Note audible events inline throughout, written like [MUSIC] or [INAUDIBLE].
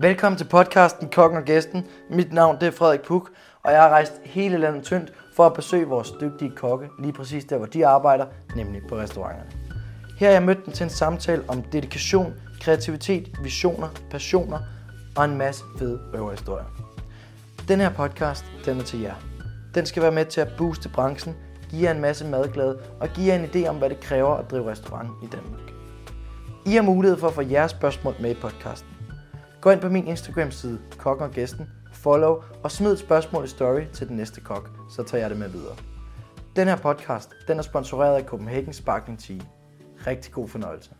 Velkommen til podcasten Kokken og Gæsten. Mit navn det er Frederik Puk, og jeg har rejst hele landet tyndt for at besøge vores dygtige kokke, lige præcis der, hvor de arbejder, nemlig på restauranterne. Her har jeg mødt dem til en samtale om dedikation, kreativitet, visioner, passioner og en masse fede røverhistorier. Den her podcast, den er til jer. Den skal være med til at booste branchen, give jer en masse madglæde og give jer en idé om, hvad det kræver at drive restaurant i Danmark. I har mulighed for at få jeres spørgsmål med i podcasten. Gå ind på min Instagram-side, Kokken og Gæsten, follow og smid et spørgsmål i story til den næste kok, så tager jeg det med videre. Den her podcast, den er sponsoreret af Copenhagen Sparkling Tea. Rigtig god fornøjelse.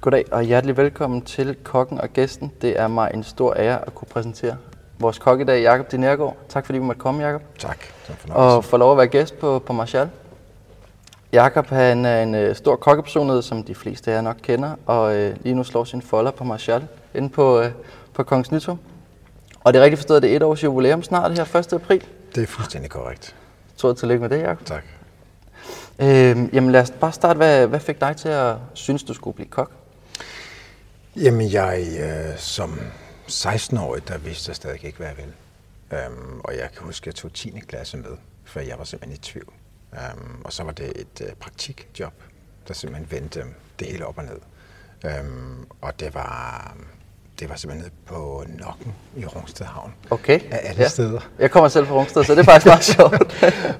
Goddag og hjertelig velkommen til Kokken og Gæsten. Det er mig en stor ære at kunne præsentere vores kok i dag, Jakob Dinergaard. Tak fordi vi måtte komme, Jakob. Tak. tak for og få lov at være gæst på, på Marshall. Jakob han er en øh, stor kokkepersonlighed, som de fleste af jer nok kender, og øh, lige nu slår sin folder på Marshall inde på, øh, på Kongens Nytorv. Og det er rigtigt forstået, at det er et års jubilæum snart her 1. april. Det er fuldstændig korrekt. Stort tillykke med det, Jacob. Tak. Øhm, jamen lad os bare starte. Hvad, hvad fik dig til at synes, du skulle blive kok? Jamen jeg øh, som 16-årig, der vidste jeg stadig ikke, hvad jeg ville. Øhm, og jeg kan huske, at jeg tog 10. klasse med, for jeg var simpelthen i tvivl. Øhm, og så var det et øh, praktikjob, der simpelthen vendte det hele op og ned. Øhm, og det var det var simpelthen på Nokken i Rungsted Havn. Okay. Af alle ja. steder. Jeg kommer selv fra Rungsted, så det er faktisk meget [LAUGHS] sjovt.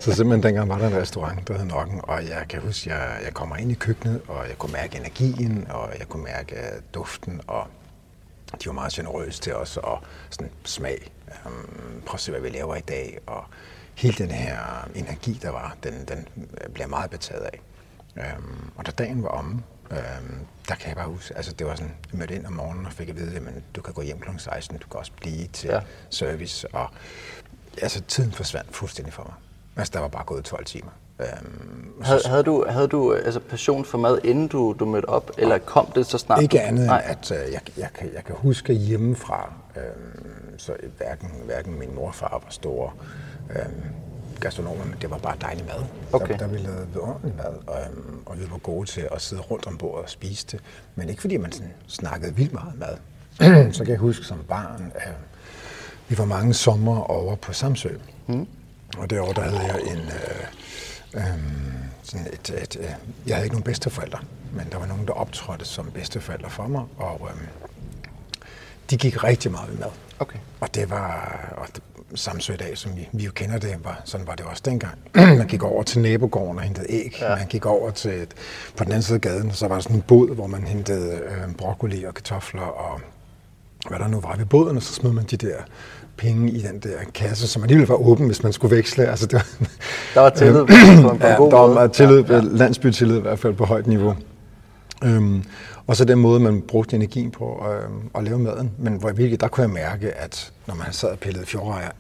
så simpelthen dengang var der en restaurant, der hed Nokken, og jeg kan huske, jeg, jeg kommer ind i køkkenet, og jeg kunne mærke energien, og jeg kunne mærke duften, og de var meget generøse til os, og sådan smag. Um, prøv at se, hvad vi laver i dag, og hele den her energi, der var, den, den bliver meget betaget af. Um, og da dagen var omme, Øhm, der kan jeg bare huske, altså det var sådan, jeg mødte ind om morgenen og fik at vide, at du kan gå hjem kl. 16, du kan også blive til ja. service, og altså tiden forsvandt fuldstændig for mig. Altså der var bare gået 12 timer. Øhm, havde, havde, du, havde du altså passion for mad, inden du, du mødte op, eller kom det så snart? Ikke andet end, at øh, jeg, jeg, kan, jeg kan huske hjemmefra, øh, så hverken, hverken min mor og far var store. Øh, gastronomer, men det var bare dejlig mad. Okay. Der, der vi lavede vidunderlig mad, og, øhm, og vi var gode til at sidde rundt om bordet og spise det. Men ikke fordi man sådan snakkede vildt meget mad. [CLEARS THROAT] så kan jeg huske som barn, at vi var mange sommer over på Samsø. Mm. Og derovre der havde jeg en... Øh, øh, sådan et, et, et, øh, jeg havde ikke nogen bedsteforældre, men der var nogen, der optrådte som bedsteforældre for mig, og øh, de gik rigtig meget med mad. Okay. Og det var, og det, Samsø i dag, som vi, vi jo kender det, var, sådan var det også dengang. [CLEARS THROAT] man gik over til nabogården og hentede æg. Ja. Man gik over til, et, på den anden side af gaden, så var der sådan en båd, hvor man hentede øh, broccoli og kartofler og hvad der nu var ved båden, og så smed man de der penge i den der kasse, som alligevel var åben, hvis man skulle veksle. Altså, det var, der var tillid på, en [CLEARS THROAT] ja, god der var tillid, ja, ja. landsbytillid i hvert fald på højt niveau. Øhm, og så den måde, man brugte energien på øh, at lave maden. Men hvor virkelig, der kunne jeg mærke, at når man sad og pillede fjordrejer,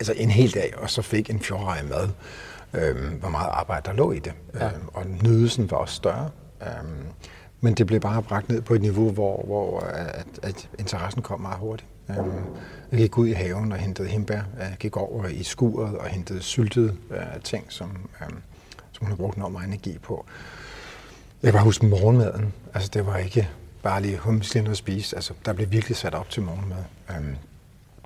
altså en hel dag, og så fik en fjordrejer mad, øh, hvor meget arbejde der lå i det. Ja. Øh, og nydelsen var også større. Øh, men det blev bare bragt ned på et niveau, hvor, hvor at, at interessen kom meget hurtigt. Øh, jeg gik ud i haven og hentede himbær. Jeg gik over i skuret og hentede syltede øh, ting, som, øh, som hun har brugt enormt meget energi på. Jeg kan bare huske morgenmaden. Altså, det var ikke bare lige humslig at spise. Altså, der blev virkelig sat op til morgenmad. Um,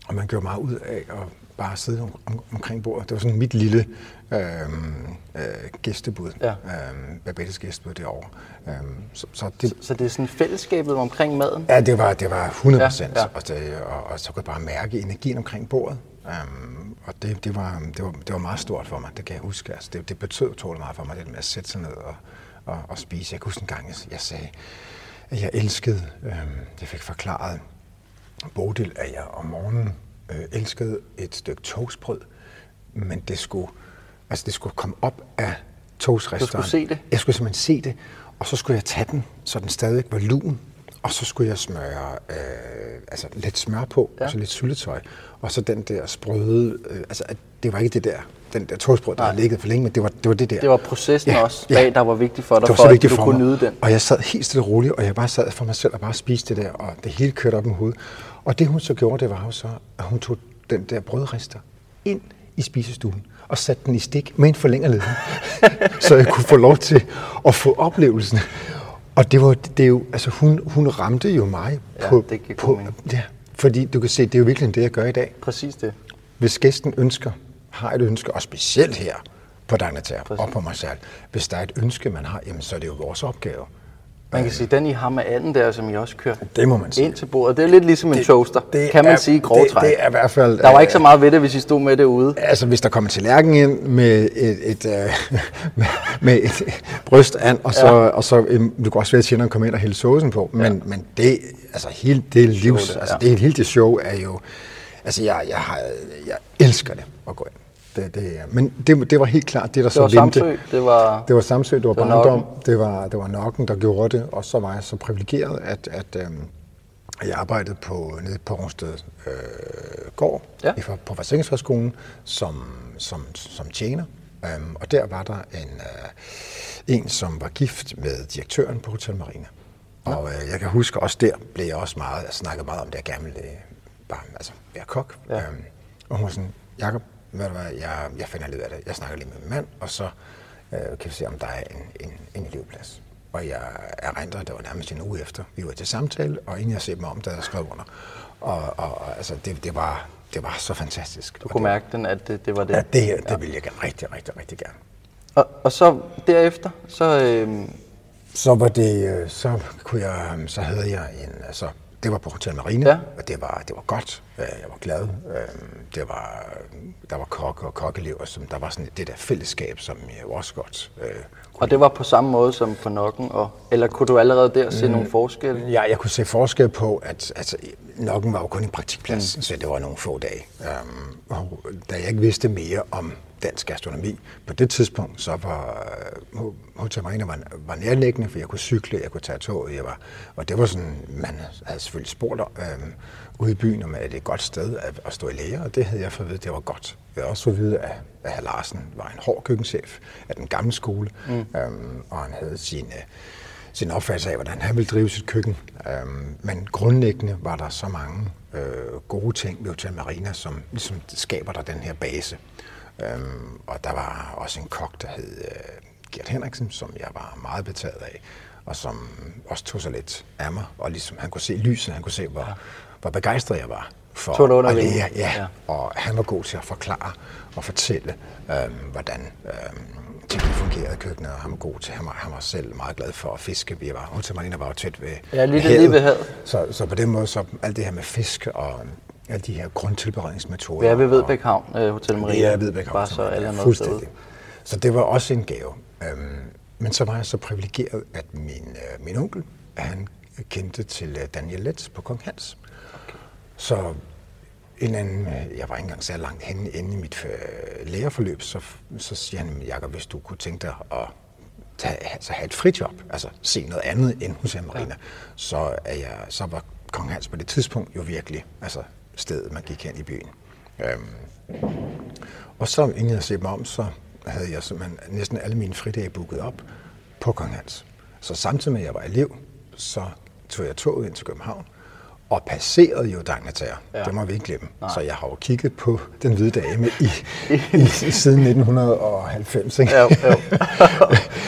og man gjorde meget ud af at bare sidde om, om, omkring bordet. Det var sådan mit lille øhm, øh, gæstebud. Ja. Øhm, Babettes gæstebud derovre. Øhm, så, så, det, så, så det er sådan fællesskabet omkring maden? Ja, det var, det var 100 procent. Ja, ja. og, det, og, og så kunne jeg bare mærke energien omkring bordet. Um, og det, det, var, det, var, det var meget stort for mig, det kan jeg huske. Altså, det, det betød utrolig meget for mig, det med at sætte sig ned og, og, og spise. Jeg kunne huske en gang, jeg sagde, at jeg elskede, øh, jeg fik forklaret Bodil, at jeg om morgenen øh, elskede et stykke toastbrød, men det skulle, altså det skulle komme op af toastrestauranten. Du skulle se det? Jeg skulle simpelthen se det, og så skulle jeg tage den, så den stadig var lun, og så skulle jeg smøre øh, altså lidt smør på, ja. og så lidt syltetøj, og så den der sprøde, øh, altså det var ikke det der den der toastbrød, der havde ligget for længe, men det var det, var det der. Det var processen ja, også bag, ja. der var vigtig for dig, det var for at du kunne nyde den. Og jeg sad helt stille og roligt, og jeg bare sad for mig selv og bare spiste det der, og det hele kørte op i hovedet. Og det hun så gjorde, det var jo så, at hun tog den der brødrester ind i spisestuen og satte den i stik med en forlængerled, [LAUGHS] så jeg kunne få lov til at få oplevelsen. Og det var det er jo, altså hun, hun ramte jo mig Ja, på, det på ja, fordi du kan se, det er jo virkelig det, jeg gør i dag. Præcis det. Hvis gæsten ønsker, har et ønske, og specielt her på Dagnatær Præcis. og på mig selv, hvis der er et ønske, man har, jamen så er det jo vores opgave. Man kan sige, den I har med anden der, som I også kører Det må man sige. ind til bordet, det er lidt ligesom en toaster, kan man er, sige i grove det, det er i hvert fald... Der var ikke så øh, meget ved det, hvis I stod med det ude. Altså, hvis der kommer til lærken ind med et, et, øh, [LAUGHS] med- med et bryst an, og så, ja. og så du kan også være, at tjeneren kommer ind og hælde såsen på, men, ja. men det, altså, hele det livs, der, altså, ja. det, hele det show er jo, altså, jeg, jeg, har, jeg elsker det at gå ind. Det, det, men det, det var helt klart det, der Det var så vendte. Samsø, det var... Det var Samsø, det var Det var barndom, Nokken. det var, det var Nokken, der gjorde det, og så var jeg så privilegeret, at, at øhm, jeg arbejdede på, nede på Rungsted øh, gård, Ja. på Forsikringshøjskolen, som, som, som tjener. Øhm, og der var der en, øh, en, som var gift med direktøren på Hotel Marina. Og øh, jeg kan huske, også der blev jeg også meget, jeg snakkede meget om det, jeg gerne ville øh, bare, altså, være kok. Ja. Øhm, og hun var sådan, Jacob, ved du hvad, jeg, jeg finder lidt af det. Jeg snakker lige med min mand, og så øh, kan vi se, om der er en, en, en elevplads. Og jeg erindrer, det var nærmest en uge efter, vi var til samtale, og inden jeg set mig om, der jeg skrev under. Og, og og, altså, det, det, var, det var så fantastisk. Du kunne mærke den, at det, det var det. Ja, det, det ja. ville jeg gerne, rigtig, rigtig, rigtig gerne. Og, og så derefter, så... Øh, Så var det, øh, så kunne jeg, så havde jeg en, altså, det var på Hotel Marine, Ja. og det var, det var godt. Jeg var glad. Øh, Det var, der var kokke og kokkelever, som der var sådan det der fællesskab, som jeg også godt øh, og det var på samme måde som på Nokken, og, eller kunne du allerede der se nogle forskelle? Ja, jeg kunne se forskel på, at altså, Nokken var jo kun en praktikplads, mm. så det var nogle få dage. Um, og da jeg ikke vidste mere om dansk gastronomi, på det tidspunkt, så var Hotel Marina var, var nærliggende, for jeg kunne cykle, jeg kunne tage toget, jeg var, og det var sådan, man havde selvfølgelig spurgt um, ude i byen, om at det er et godt sted at, at stå i lære, og det havde jeg fået at vide, det var godt. Jeg havde også fået at vide, at, at hr. Larsen var en hård køkkenchef af den gamle skole, mm. um, og han havde sine sin opfattelse af, hvordan han ville drive sit køkken. Øhm, men grundlæggende var der så mange øh, gode ting ved Hotel Marina, som ligesom skaber der den her base. Øhm, og der var også en kok, der hed øh, Gert Henriksen, som jeg var meget betaget af, og som også tog sig lidt af mig, og ligesom han kunne se lyset, han kunne se, hvor, hvor begejstret jeg var for Tog under at lære. Ja, Ja. ja, og han var god til at forklare og fortælle, øhm, hvordan øhm, tingene fungerede i køkkenet, og han var god til, han var, han var selv meget glad for at fiske. Vi var, Hotel Marina var jo tæt ved Ja, lige- havet. lige ved havet. Så, så på den måde, så alt det her med fisk og alle de her grundtilberedningsmetoder. Er ved Vedbæk Havn, øh, Hotel Maria. Ja, Vedbæk Bare så alle er Fuldstændig. Så det var også en gave. Øhm, men så var jeg så privilegeret, at min, øh, min onkel, han kendte til øh, Daniel Letts på Kong Hans. Så en anden, øh, jeg var ikke engang så langt henne inde i mit øh, lærerforløb, så, så siger han, Jacob, hvis du kunne tænke dig at tage, altså have et frijob, altså se noget andet end hos Marina, ja. så, er jeg, så var Kong Hans på det tidspunkt jo virkelig altså stedet, man gik hen i byen. Øhm, og så inden jeg set mig om, så havde jeg simpelthen næsten alle mine fridage booket op på Kong Hans. Så samtidig med, at jeg var elev, så tog jeg toget ind til København, og passerede jo Dagnatær. Ja. Ja. Det må vi ikke glemme. Nej. Så jeg har jo kigget på den hvide dame i, i, siden 1990. Ikke? Ja, jo. [LAUGHS]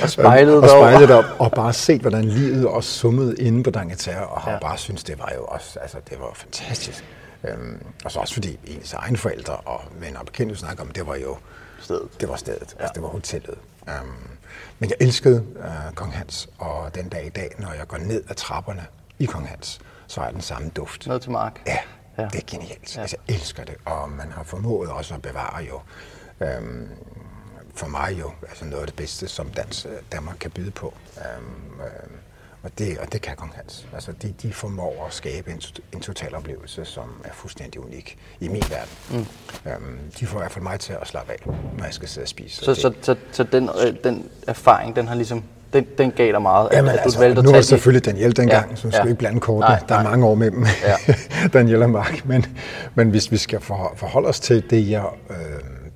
og spejlet og spejlet op, og bare set, hvordan livet også summede inde på Dagnatær, og har Ja. ja. bare synes det var jo også, altså det var fantastisk. Øhm, og så også fordi ens egne forældre og venner og bekendte snakker om, det var jo Stedet. Det var stedet, ja. altså det var hotellet. Um, men jeg elskede uh, Kong Hans, og den dag i dag, når jeg går ned ad trapperne i Kong Hans, så er den samme duft. Ned til Mark. Ja, Ja. det er genialt. Ja. Altså, jeg elsker det, og man har formået også at bevare jo, øhm, for mig jo, altså noget af det bedste, som dans, Danmark kan byde på. Øhm, øhm, og, det, og det kan Kong Hans. Altså, de, de formår at skabe en, en total oplevelse, som er fuldstændig unik i min verden. Mm. Øhm, de får i hvert fald mig til at slappe af, når jeg skal sidde og spise. Så, så, så, så den, øh, den erfaring, den har ligesom, den, den gav dig meget, at, Jamen, at du altså, valgte at nu var det selvfølgelig Daniel dengang, Ja, ja, så ja. skal vi ikke blande kortene. Nej, Der er nej. mange år med dem, Ja. [LAUGHS] Daniel og Mark. Men, men hvis vi skal for, forholde os til det, jeg, øh,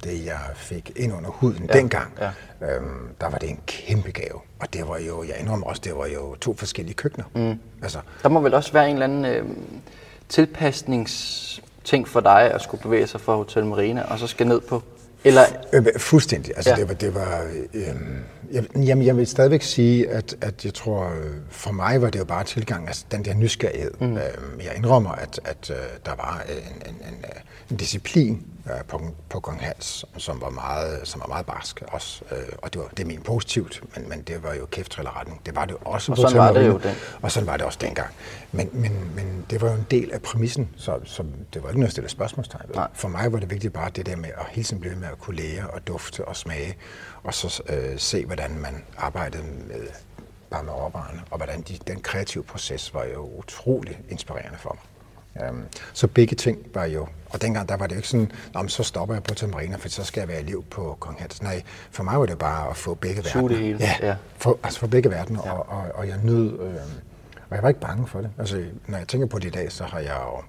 det, jeg fik ind under huden Ja, dengang, ja. ja. øh, der var det en kæmpe gave. Og det var jo, jeg indrømmer også, det var jo to forskellige køkkener. Mm. Altså, Der må vel også være en eller anden øh, tilpasningsting for dig at skulle bevæge sig fra Hotel Marina, og så skal ned på Eller... Øh, fuldstændig. Altså, ja. det var, det var øh, jeg, jamen, jeg vil stadigvæk sige, at, at jeg tror, øh, for mig var det jo bare tilgang, altså den der nysgerrighed. Mm. Øh, jeg indrømmer, at, at øh, der var en, en, en, en disciplin øh, på, på Kong Hans, som var meget, som var meget barsk også. Øh, og det, var, det er min positivt, men, men det var jo kæftrillerretning. Det var det jo også og på sådan var det jo den. Og sådan var det også dengang. Men, men, men det var jo en del af præmissen, så, så det var ikke noget at stille spørgsmålstegn ved. For mig var det vigtigt bare det der med at hele tiden blive med at kunne lære og dufte og smage, og så øh, se, hvordan man arbejdede med bare med råvarerne, og hvordan de, den kreative proces var jo utrolig inspirerende for mig. Um, så begge ting var jo, og dengang der var det jo ikke sådan, om så stopper jeg på Tamarina, for så skal jeg være i liv på Kong Hans. Nej, for mig var det bare at få begge verdener. det hele. Ja, ja. For, altså få begge verdener, ja. og, og, og jeg nød, øh, og jeg var ikke bange for det. Altså, når jeg tænker på det i dag, så har jeg jo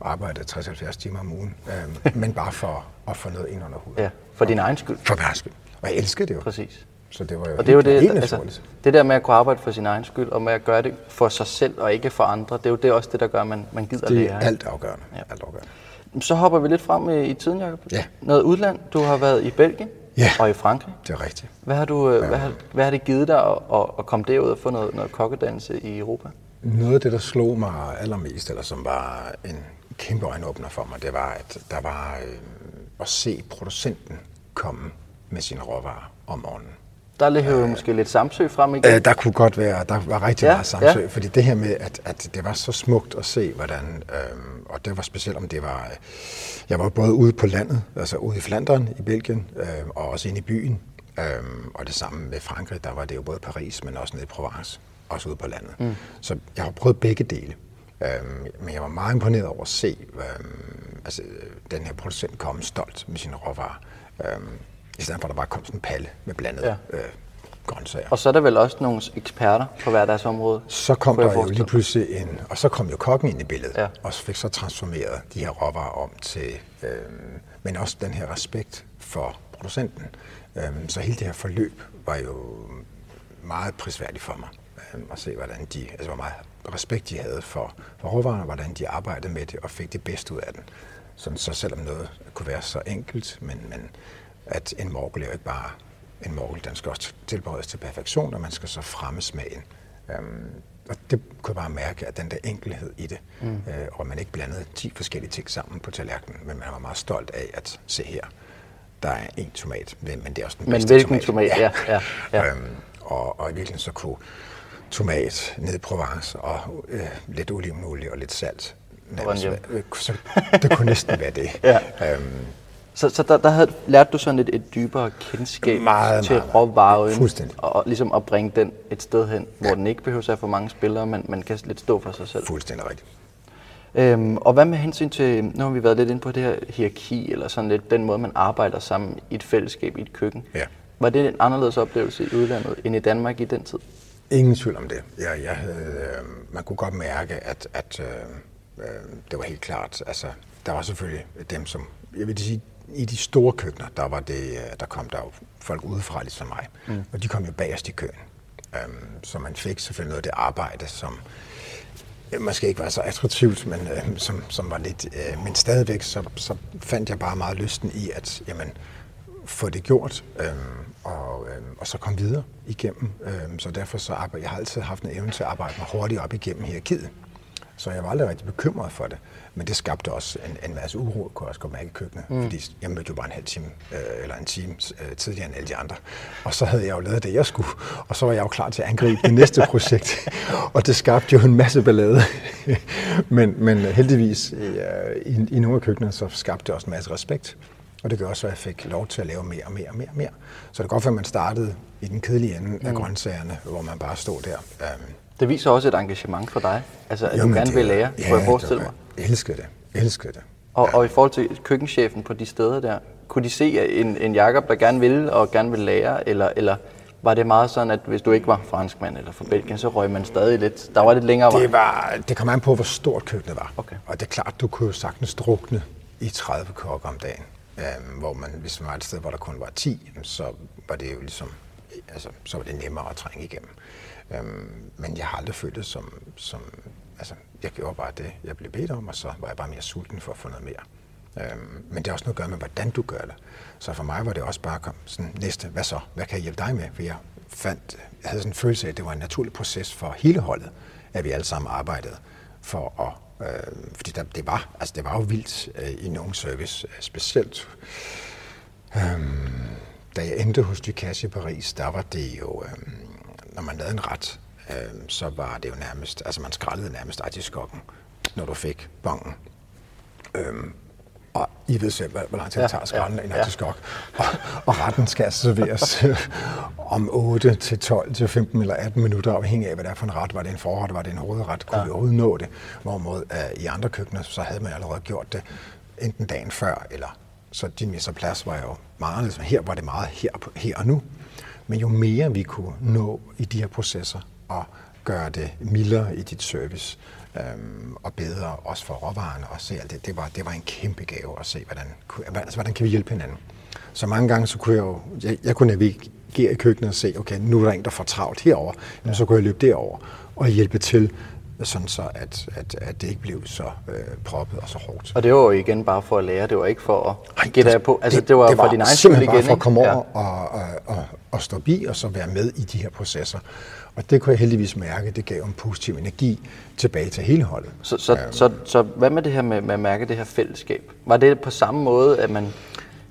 arbejdet 60-70 timer om ugen, øh, [LAUGHS] men bare for at få noget ind under huden. Ja, for din egen skyld. For egen skyld. Og jeg elsker det jo. Præcis. Så det var jo og det er jo det, helt altså, det der med at kunne arbejde for sin egen skyld, og med at gøre det for sig selv og ikke for andre, det er jo det også det, der gør, at man, man gider det. Det er alt afgørende. Ja. alt afgørende. Så hopper vi lidt frem i, i tiden, Jacob. Ja. Noget udland. Du har været i Belgien ja. og i Frankrig. det er rigtigt. Hvad har, du, ja. hvad, har, hvad har det givet dig at, at, at komme derud og få noget, noget kokkedannelse i Europa? Noget af det, der slog mig allermest, eller som var en kæmpe øjenåbner for mig, det var, at der var øh, at se producenten komme med sine råvarer om morgenen. Der ligger jo måske lidt Samsø frem igen. Øh, der kunne godt være, der var rigtig ja, meget Samsø, ja. fordi det her med, at, at det var så smukt at se, hvordan, øhm, og det var specielt om det var, jeg var både ude på landet, altså ude i Flandern i Belgien, øhm, og også inde i byen, øhm, og det samme med Frankrig, der var det jo både Paris, men også nede i Provence, også ude på landet. Mm. Så jeg har prøvet begge dele. Øhm, men jeg var meget imponeret over at se øhm, altså, den her producent komme stolt med sine råvarer. Øhm, i stedet for at der bare kom sådan en palle med blandet ja. øh, grøntsager. Og så er der vel også nogle eksperter på hver deres område? Så kom der jo lige pludselig en, og så kom jo kokken ind i billedet, ja. og så fik så transformeret de her råvarer om til, øh, men også den her respekt for producenten. Øh, så hele det her forløb var jo meget prisværdigt for mig øh, at se, hvordan de, altså hvor meget respekt de havde for, for råvarerne, hvordan de arbejdede med det og fik det bedste ud af den. Sådan, så selvom noget kunne være så enkelt, men, men at en morgel er jo ikke bare en morgel, den skal også tilberedes til perfektion, og man skal så fremme smagen. Um, og det kunne jeg bare mærke, at den der enkelhed i det, mm. øh, og man ikke blandede 10 forskellige ting sammen på tallerkenen, men man var meget stolt af at se her, der er en tomat, men det er også den men bedste hvilken tomat. tomat? Ja, [LAUGHS] ja, ja. Øhm, og, og i virkeligheden så kunne tomat ned i Provence og øh, lidt olivenolie og lidt salt. Nærmest, øh, så det kunne næsten være det. [LAUGHS] ja. øhm, så, så der, der havde, lærte du sådan et, et dybere kendskab meget, til meget, og, og ligesom at bringe den et sted hen, hvor ja. den ikke behøver at have for mange spillere, men man kan lidt stå for sig selv. Fuldstændig rigtigt. Øhm, og hvad med hensyn til, nu har vi været lidt inde på det her hierarki, eller sådan lidt den måde, man arbejder sammen i et fællesskab i et køkken. Ja. Var det en anderledes oplevelse i udlandet end i Danmark i den tid? Ingen tvivl om det. Jeg, jeg havde, øh, man kunne godt mærke, at, at øh, øh, det var helt klart. Altså, der var selvfølgelig dem, som, jeg vil sige, i de store køkkener, der, var det, øh, der kom der jo folk udefra, ligesom mig. Mm. Og de kom jo bagerst i køen. Um, så man fik selvfølgelig noget af det arbejde, som måske ikke var så attraktivt, men uh, som, som var lidt... Uh, men stadigvæk, så, så fandt jeg bare meget lysten i at jamen, få det gjort, um, og, um, og så komme videre igennem. Um, så derfor så arbejde, jeg har altid haft en evne til at arbejde mig hurtigt op igennem hierarkiet. Så jeg var aldrig rigtig bekymret for det. Men det skabte også en, en masse uro, kunne jeg også godt mærke i køkkenet. Mm. Fordi jeg mødte jo bare en halv time, øh, eller en time øh, tidligere end alle de andre. Og så havde jeg jo lavet det, jeg skulle. Og så var jeg jo klar til at angribe det næste [LAUGHS] projekt. og det skabte jo en masse ballade. [LAUGHS] men, men heldigvis øh, i, i nogle af køkkener, så skabte det også en masse respekt. Og det gør også, at jeg fik lov til at lave mere og mere og mere og mere. Så det går godt at man startede i den kedelige ende mm. af grøntsagerne, hvor man bare stod der. Um, det viser også et engagement for dig, altså at Jamen, du gerne vil lære, ja, jeg forestille mig. Jeg elsker det, jeg elsker det. Og, ja. og i forhold til køkkenchefen på de steder der, kunne de se en, en Jakob, der gerne ville og gerne vil lære, eller, eller var det meget sådan, at hvis du ikke var franskmand eller fra Belgien, så røg man stadig lidt, der var lidt længere vej? Det, var, det kom an på, hvor stort køkkenet var. Okay. Og det er klart, du kunne jo sagtens drukne i 30 kokker om dagen øh, hvor man, hvis man var et sted, hvor der kun var 10, så var det jo ligesom, altså, så var det nemmere at trænge igennem. Øhm, men jeg har aldrig følt det som, som, altså, jeg gjorde bare det, jeg blev bedt om, og så var jeg bare mere sulten for at få noget mere. Øhm, men det er også noget at gøre med, hvordan du gør det. Så for mig var det også bare kom sådan, næste, hvad så? Hvad kan jeg hjælpe dig med? For jeg, fandt, jeg havde sådan en følelse af, at det var en naturlig proces for hele holdet, at vi alle sammen arbejdede for at Øh, fordi der, det, var, altså det var jo vildt øh, i nogen service, øh, specielt øh, da jeg endte hos Ducasse i Paris, der var det jo, øh, når man lavede en ret, øh, så var det jo nærmest, altså man skrællede nærmest artiskokken, når du fik bongen. Øh, og I ved selv, hvor lang tid det tager at skrælle ja, en artiskok. Ja. Og, og retten skal serveres om 8 til 12 til 15 eller 18 minutter, afhængig af, hvad det er for en ret. Var det en forret, var det en hovedret? Kunne ja. vi overhovedet nå det? Hvorimod uh, i andre køkkener, så havde man allerede gjort det enten dagen før, eller så din mise plads var jo meget ligesom, her var det meget her, her og nu. Men jo mere vi kunne nå i de her processer og gøre det mildere i dit service, øhm, og bedre også for råvarerne og se alt det. Det var, det var en kæmpe gave at se, hvordan, altså, hvordan kan vi hjælpe hinanden. Så mange gange, så kunne jeg jo, jeg, jeg kunne navigere i køkkenet og se, okay, nu er der en, der får travlt herover, ja. så kunne jeg løbe derover og hjælpe til, sådan så at, at, at det ikke blev så øh, proppet og så hårdt. Og det var jo igen bare for at lære, det var ikke for at gætte af på, altså det, det var, det var for din egen skyld igen. bare for at komme over ja. og, og, og, og stå bi og så være med i de her processer. Og det kunne jeg heldigvis mærke, det gav en positiv energi tilbage til hele holdet. Så, så, um, så, så hvad med det her med, med at mærke det her fællesskab? Var det på samme måde, at man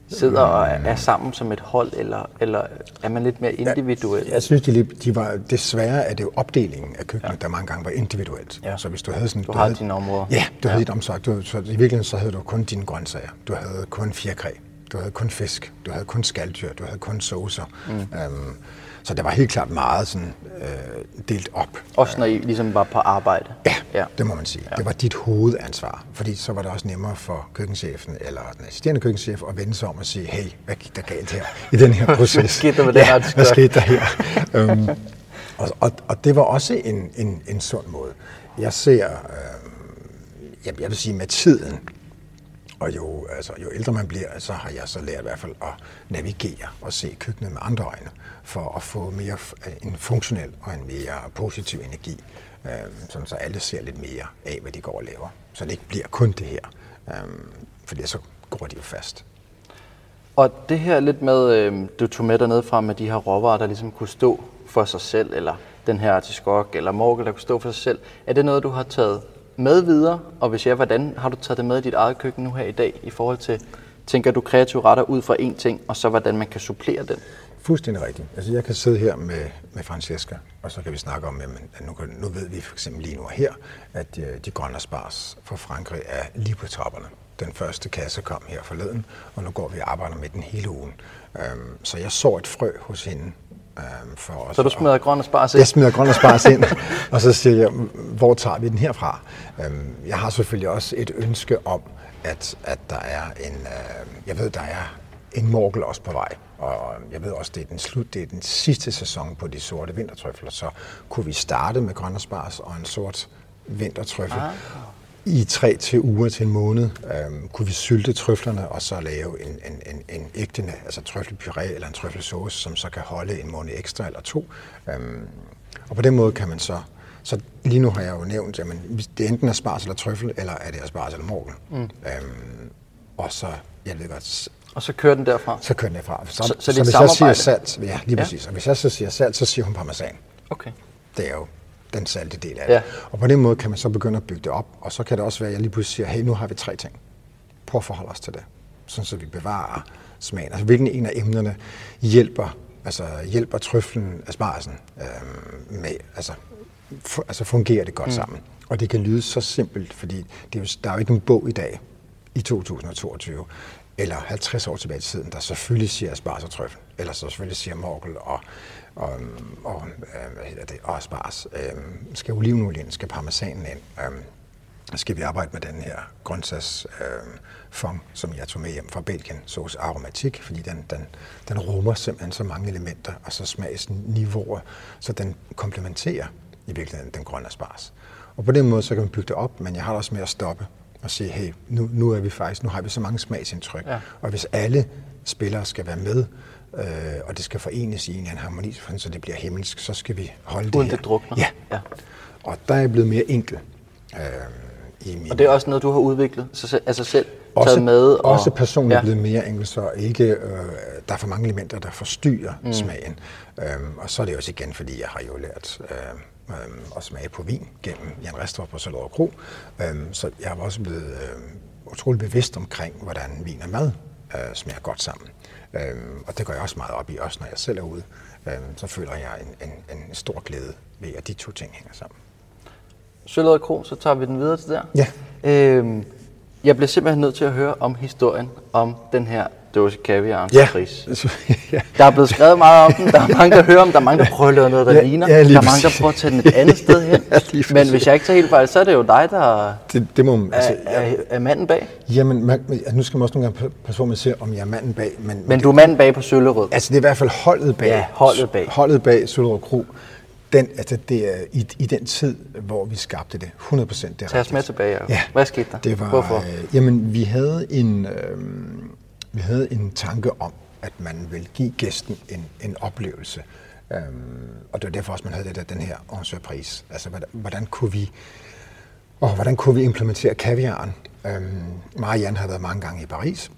sidder og er sammen som et hold, eller, eller er man lidt mere individuel? Jeg, jeg synes, de, de var, desværre er det jo opdelingen af køkkenet, ja. der mange gange var individuelt. Ja. Så hvis du havde sådan... Du, du havde dine områder. Ja, du ja. havde dit omsorg. Du, så i virkeligheden så havde du kun dine grøntsager. Du havde kun fjerkræ. Du havde kun fisk. Du havde kun skalddyr. Du havde kun saucer. Mm. Um, så det var helt klart meget sådan, øh, delt op. Også når I ligesom var på arbejde? Ja, ja. det må man sige. Ja. Det var dit hovedansvar, fordi så var det også nemmere for køkkenchefen eller den assisterende køkkenchef at vende sig om og sige, hey, hvad gik der galt her i den her [LAUGHS] proces? hvad skete der med ja, hvad skete der her? um, og, og, og det var også en, en, en sund måde. Jeg ser, øh, jeg, jeg vil sige med tiden, og jo, altså, jo ældre man bliver, så har jeg så lært i hvert fald at navigere og se køkkenet med andre øjne, for at få mere øh, en funktionel og en mere positiv energi, øh, sådan så alle ser lidt mere af, hvad de går og laver. Så det ikke bliver kun det her, øh, for så går de jo fast. Og det her lidt med, øh, du tog med dernede fra med de her råvarer, der ligesom kunne stå for sig selv, eller den her artiskok eller morgel, der kunne stå for sig selv. Er det noget, du har taget med videre? Og hvis ja, hvordan har du taget det med i dit eget køkken nu her i dag, i forhold til, tænker du kreative retter ud fra én ting, og så hvordan man kan supplere den? Fuldstændig rigtigt. Altså jeg kan sidde her med, med Francesca, og så kan vi snakke om, at nu, nu ved vi for eksempel lige nu her, at de, de grønne spars fra Frankrig er lige på topperne. Den første kasse kom her forleden, og nu går vi og arbejder med den hele ugen. Øhm, så jeg så et frø hos hende, Øhm, for os. Så du smider grøn og spars ind? Jeg smider grøn og spars ind, [LAUGHS] og så siger jeg, hvor tager vi den herfra? Øhm, jeg har selvfølgelig også et ønske om, at, at der er en, øh, jeg ved, der er en morgel også på vej. Og jeg ved også, det er den slut, det er den sidste sæson på de sorte vintertrøfler, så kunne vi starte med grøn og spars og en sort vintertrøffel. Ah i tre til uger til en måned øhm, kunne vi sylte trøflerne og så lave en, en, en, en ægte altså trøffelpuré eller en trøffelsauce, som så kan holde en måned ekstra eller to. Øhm, og på den måde kan man så så lige nu har jeg jo nævnt, at det er enten er spars eller trøffel, eller er det er spars eller morgen. Mm. Øhm, og så, jeg ved godt... Og så kører den derfra? Så kører den derfra. Så, så, så, så hvis jeg siger salt, ja, lige ja. præcis. Og hvis jeg så siger salt, så siger hun parmesan. Okay. Det er jo den salte del af det. Ja. Og på den måde kan man så begynde at bygge det op, og så kan det også være, at jeg lige pludselig siger, hey, nu har vi tre ting. Prøv at forholde os til det, sådan så vi bevarer smagen. Altså, hvilken en af emnerne hjælper, altså, hjælper trøflen, asparsen øh, med, altså, for, altså fungerer det godt mm. sammen. Og det kan lyde så simpelt, fordi det er jo, der er jo ikke nogen bog i dag, i 2022, eller 50 år tilbage i tiden, der selvfølgelig siger asparges og trøffel, eller så selvfølgelig siger morgel og og, og øh, hvad hedder det, og spars. Øh, skal olivenolien, skal parmesanen ind, øh, skal vi arbejde med den her grøntsags øh, som jeg tog med hjem fra Belgien, sauce aromatik, fordi den, den, den rummer simpelthen så mange elementer og så smagsniveauer, så den komplementerer i virkeligheden den grønne spars. Og på den måde så kan man bygge det op, men jeg har også med at stoppe og sige, hey, nu, nu er vi faktisk, nu har vi så mange smagsindtryk, ja. og hvis alle spillere skal være med, øh, og det skal forenes i en eller anden harmoni, så det bliver himmelsk, så skal vi holde Uden det her. det drukner? Ja. ja. Og der er jeg blevet mere enkel. Øh, i min... Og det er også noget, du har udviklet sig, altså selv også, taget med? Og... Også personligt ja. blevet mere enkelt, så ikke, øh, der er for mange elementer, der forstyrrer mm. smagen. Øhm, og så er det også igen, fordi jeg har jo lært øh, øh, at smage på vin gennem Jan Restrup på Salod Kro. Øhm, så jeg har også blevet øh, utrolig bevidst omkring, hvordan vin og mad øh, smager godt sammen. Øhm, og det går jeg også meget op i, også når jeg selv er ude. Øhm, så føler jeg en, en, en stor glæde ved, at de to ting hænger sammen. Sølvøjet Kro, så tager vi den videre til der. Ja. Øhm, jeg bliver simpelthen nødt til at høre om historien om den her dåse kaviar ja. pris. [LAUGHS] ja. Der er blevet skrevet meget om den. Der er mange, der hører om Der er mange, der prøver at lave noget, der ja, ligner. Ja, der er mange, der prøver at tage den et andet sted hen. [LAUGHS] ja, Men hvis jeg ikke tager helt fejl, så er det jo dig, der det, det må, altså, er, er, er, manden bag. Jamen, man, nu skal man også nogle gange passe på med at se, om jeg er manden bag. Men, men du er manden bag på Søllerød? Altså, det er i hvert fald holdet bag. Ja, holdet bag. Holdet bag Søllerød Kro. Den, altså det er i, i den tid, hvor vi skabte det, 100 procent. Tag os med tilbage. Ja. Hvad skete der? Det var, Hvorfor? Øh, jamen, vi havde en, øh, vi havde en tanke om, at man vil give gæsten en, en oplevelse. Øhm, og det var derfor også, man havde det der, den her en surprise. Altså, hvordan, hvordan kunne vi og hvordan kunne vi implementere kaviaren? Øhm, Marianne havde været mange gange i Paris,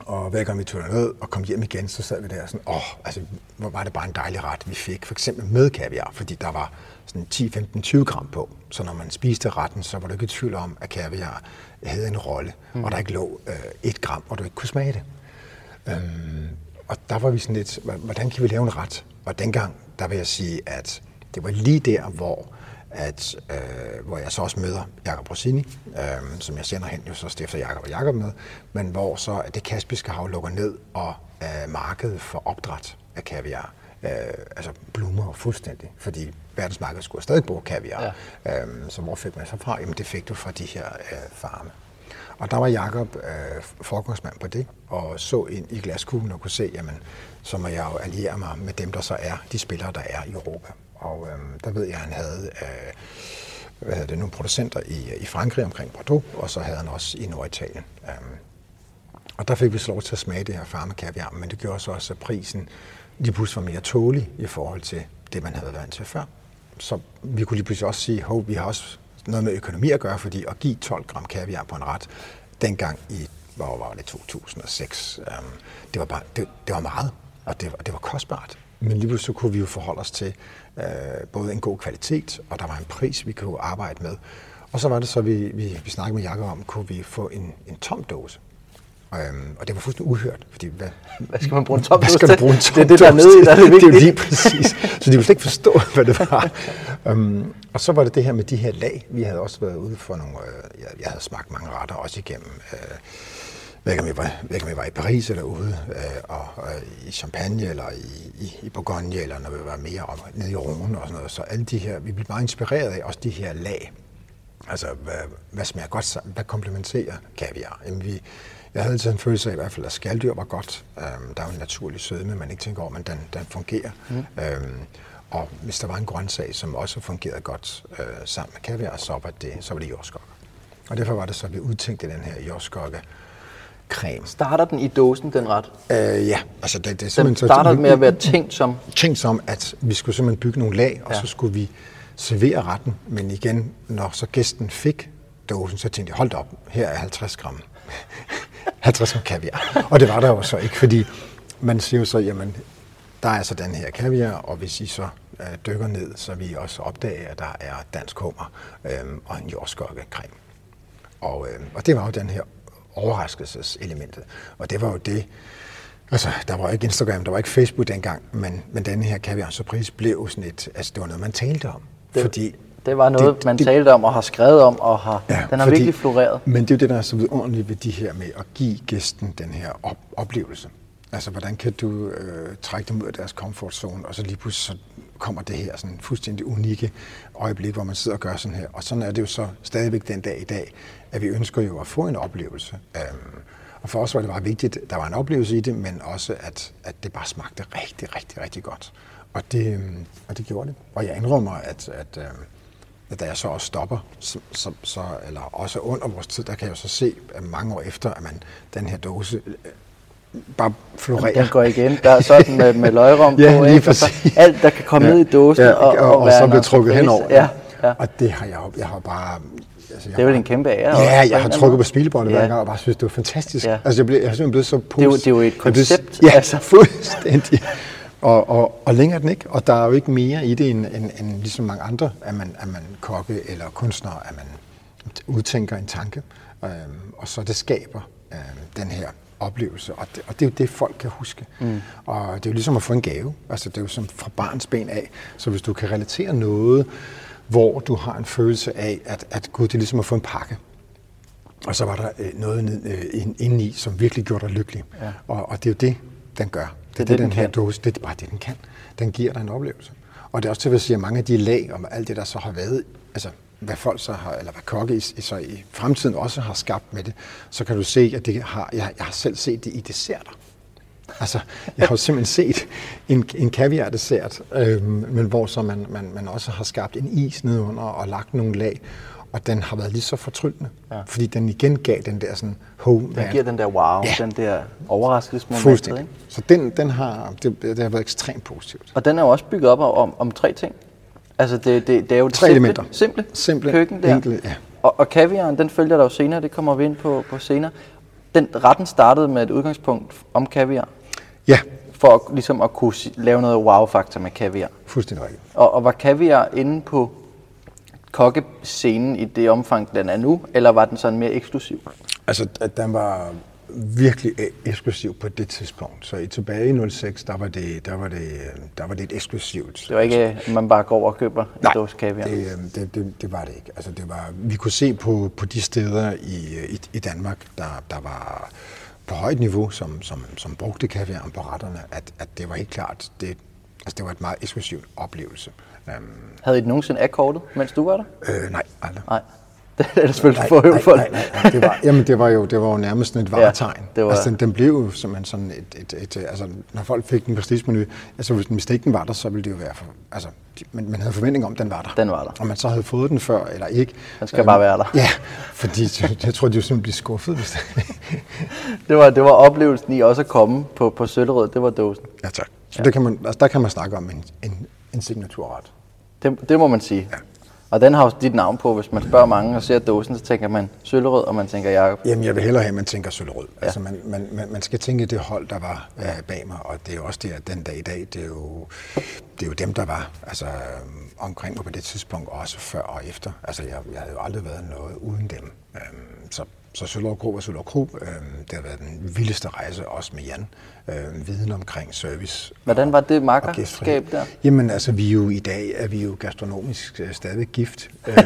og hver gang vi tog ned og kom hjem igen, så sad vi der sådan, åh, altså, hvor var det bare en dejlig ret, vi fik. For eksempel med kaviar, fordi der var sådan 10, 15, 20 gram på. Så når man spiste retten, så var der ikke i tvivl om, at kaviar havde en rolle, mm. og der ikke lå øh, et gram, og du ikke kunne smage det. Øhm, og der var vi sådan lidt, hvordan kan vi lave en ret? Og dengang, der vil jeg sige, at det var lige der, hvor at, øh, hvor jeg så også møder Jakob Rossini, øh, som jeg sender hen, jo så stifter Jakob og Jakob med, men hvor så at det kaspiske hav lukker ned, og øh, markedet for opdræt af kaviar, øh, altså blommer fuldstændig, fordi verdensmarkedet skulle stadig bruge kaviar. Ja. Øh, så hvor fik man så fra? Jamen det fik du fra de her øh, farme. Og der var Jakob øh, forgangsmand på det, og så ind i glaskuglen og kunne se, jamen, så må jeg jo alliere mig med dem, der så er, de spillere, der er i Europa. Og øh, der ved jeg, at han havde øh, hvad hedder det, nogle producenter i, i Frankrig omkring Bordeaux, og så havde han også i Norditalien. Øh, og der fik vi så lov til at smage det her farmakaviar, men det gjorde så også, at prisen lige pludselig var mere tålig i forhold til det, man havde været til før. Så vi kunne lige pludselig også sige, at vi har også noget med økonomi at gøre, fordi at give 12 gram kaviar på en ret, dengang i hvor var det 2006, øhm, det, var bare, det, det var meget, og det var, det var kostbart. Men lige pludselig så kunne vi jo forholde os til øh, både en god kvalitet, og der var en pris, vi kunne arbejde med. Og så var det så, vi, vi, vi snakkede med Jakob om, kunne vi få en, en tom dåse. Øhm, og det var fuldstændig uhørt, fordi hvad, hvad skal man bruge en tom en tom Det er det, der er nede i, der er det vigtigt. Det er lige præcis. Så de ville slet ikke forstå, [LAUGHS] hvad det var. um, og så var det det her med de her lag. Vi havde også været ude for nogle, øh, jeg, jeg havde smagt mange retter også igennem, øh, hver gang, vi var, hvad om vi var i Paris eller ude, øh, og øh, i Champagne eller i, i, i Bourgogne, eller når vi var mere om, nede i Rhône og sådan noget. Så alle de her, vi blev meget inspireret af også de her lag. Altså, hvad, hvad smager godt sammen? Hvad komplementerer kaviar? Jamen, vi, jeg havde altid en følelse af i hvert fald, at skalddyr var godt. Øhm, der er jo en naturlig sødme, man ikke tænker over, men den, den fungerer. Mm. Øhm, og hvis der var en grøntsag, som også fungerede godt øh, sammen med kaviar, så var det, så var det jordskokke. Og derfor var det så, at vi udtænkte den her jordskokke creme. Starter den i dåsen, den ret? Øh, ja, altså det, det er simpelthen... Den starter så, med at være tænkt som... Tænkt som, at vi skulle simpelthen bygge nogle lag, og ja. så skulle vi servere retten. Men igen, når så gæsten fik dåsen, så tænkte jeg, hold op, her er 50 gram 50 gram kaviar. Og det var der jo så ikke, fordi man siger jo så, jamen, der er altså den her kaviar, og hvis I så øh, dykker ned, så vil I også opdage, at der er dansk hummer øh, og en jordskokkecreme. Og, øh, og det var jo den her overraskelseselementet. Og det var jo det, altså der var ikke Instagram, der var ikke Facebook dengang, men, men den her kaviar surprise blev sådan et, altså det var noget, man talte om. Det, fordi det var noget, det, man det, talte om og har skrevet om, og har, ja, den har fordi, virkelig floreret. Men det er jo det, der er så vidunderligt ved de her med at give gæsten den her op- oplevelse. Altså, hvordan kan du øh, trække dem ud af deres komfortzone, og så lige pludselig så kommer det her sådan fuldstændig unikke øjeblik, hvor man sidder og gør sådan her. Og sådan er det jo så stadigvæk den dag i dag, at vi ønsker jo at få en oplevelse. Øhm, og for os var det bare vigtigt, at der var en oplevelse i det, men også, at, at det bare smagte rigtig, rigtig, rigtig godt. Og det, øhm, og det gjorde det. Og jeg indrømmer, at, at øhm, da jeg så også stopper, så, så, så, eller også under vores tid, der kan jeg jo så se at mange år efter, at man den her dose øh, bare florerer. Den går igen. Der er sådan med, med løgrom [LAUGHS] ja, på, ikke? Så alt, der kan komme ja, ned i dåsen ja, og, og, og, og så bliver trukket henover. Ja, Ja. Og det har jeg, jeg har bare... Altså, det er vel en kæmpe ære. Ja, jeg har trukket på smilebåndet ja. hver gang, og bare synes, det var fantastisk. Ja. Altså, jeg, blev, jeg har simpelthen blevet så positiv. Det, det er jo et koncept. Ja, altså. fuldstændig. Og, og, og længere den ikke. Og der er jo ikke mere i det, end, end, end ligesom mange andre, at man, at man kokke eller kunstner, at man udtænker en tanke, øhm, og så det skaber øhm, den her oplevelse, og det, og det er jo det, folk kan huske. Mm. Og det er jo ligesom at få en gave, altså det er jo som fra barns ben af, så hvis du kan relatere noget, hvor du har en følelse af, at, at gud, det er ligesom at få en pakke, og så var der øh, noget øh, indeni, som virkelig gjorde dig lykkelig. Ja. Og, og det er jo det, den gør. Det er det, det den, den her dose, det er bare det, den kan. Den giver dig en oplevelse. Og det er også til at sige, at mange af de lag om alt det, der så har været, altså hvad folk så har, eller hvad kokke i, så i fremtiden også har skabt med det, så kan du se, at det har, jeg, jeg har selv set det i desserter. Altså, jeg har jo simpelthen set en, en kaviar-dessert, øh, men hvor så man, man, man også har skabt en is nedenunder og lagt nogle lag, og den har været lige så fortryllende, ja. fordi den igen gav den der sådan, ho, Den giver den der wow, ja. den der overraskelsesmoment. Fuldstændig. Ikke? Så den, den har, det, det har været ekstremt positivt. Og den er jo også bygget op om, om tre ting. Altså det, det, det er jo tre simple, elementer. Simple, simple køkken der. Enkle, ja. og, og kaviaren, den følger der jo senere, det kommer vi ind på, på senere. Den retten startede med et udgangspunkt om kaviar. Ja. For at, ligesom at kunne lave noget wow-faktor med kaviar. Fuldstændig rigtigt. Og, og var kaviar inde på kokkescenen i det omfang, den er nu, eller var den sådan mere eksklusiv? Altså, den var virkelig eksklusiv på det tidspunkt. Så i tilbage i 06, der var det, der var det, der var det et eksklusivt. Det var ikke, at man bare går over og køber Nej, en dåse kaviar? Det, øhm, det, det, det, var det ikke. Altså, det var, vi kunne se på, på de steder i, i, i Danmark, der, der var på højt niveau, som, som, som brugte kaviar på retterne, at, at det var helt klart, det, altså, det var et meget eksklusivt oplevelse. Um, Havde I det nogensinde af kortet, mens du var der? Øh, nej, aldrig. Nej. [LAUGHS] Det er selvfølgelig for nej, nej, nej, nej, det var, jamen det var jo, det var jo nærmest et varetegn. Ja, det var... Altså den, den blev jo som en sådan et, et, et, altså når folk fik en prestige-menu, altså hvis, den var der, så ville det jo være, for, altså man, man havde forventning om, at den var der. Den var der. Og man så havde fået den før eller ikke. Den skal øhm, bare være der. Ja, fordi jeg, jeg tror, de jo simpelthen blive skuffet. Hvis det... [LAUGHS] det, var, det var oplevelsen i også at komme på, på Søllerød, det var dåsen. Ja tak. Så ja. Det kan man, altså, der kan man snakke om en, en, en signaturret. Det, det må man sige. Ja. Og den har jo dit navn på, hvis man spørger mange og ser dåsen, så tænker man søllerød, og man tænker Jacob. Jamen, jeg vil hellere have, at man tænker søllerød. Ja. Altså, man, man, man, man skal tænke det hold, der var øh, bag mig, og det er jo også det, at den dag i dag, det er jo, det er jo dem, der var altså, omkring mig på det tidspunkt, og også før og efter. Altså, jeg, jeg havde jo aldrig været noget uden dem. Øhm, så så Sølov Kro og Sølov Kro, øh, det har været den vildeste rejse, også med Jan. Øh, viden omkring service. Hvordan var det makkerskab der? Jamen altså, vi jo i dag er vi jo gastronomisk øh, stadig gift. Øh,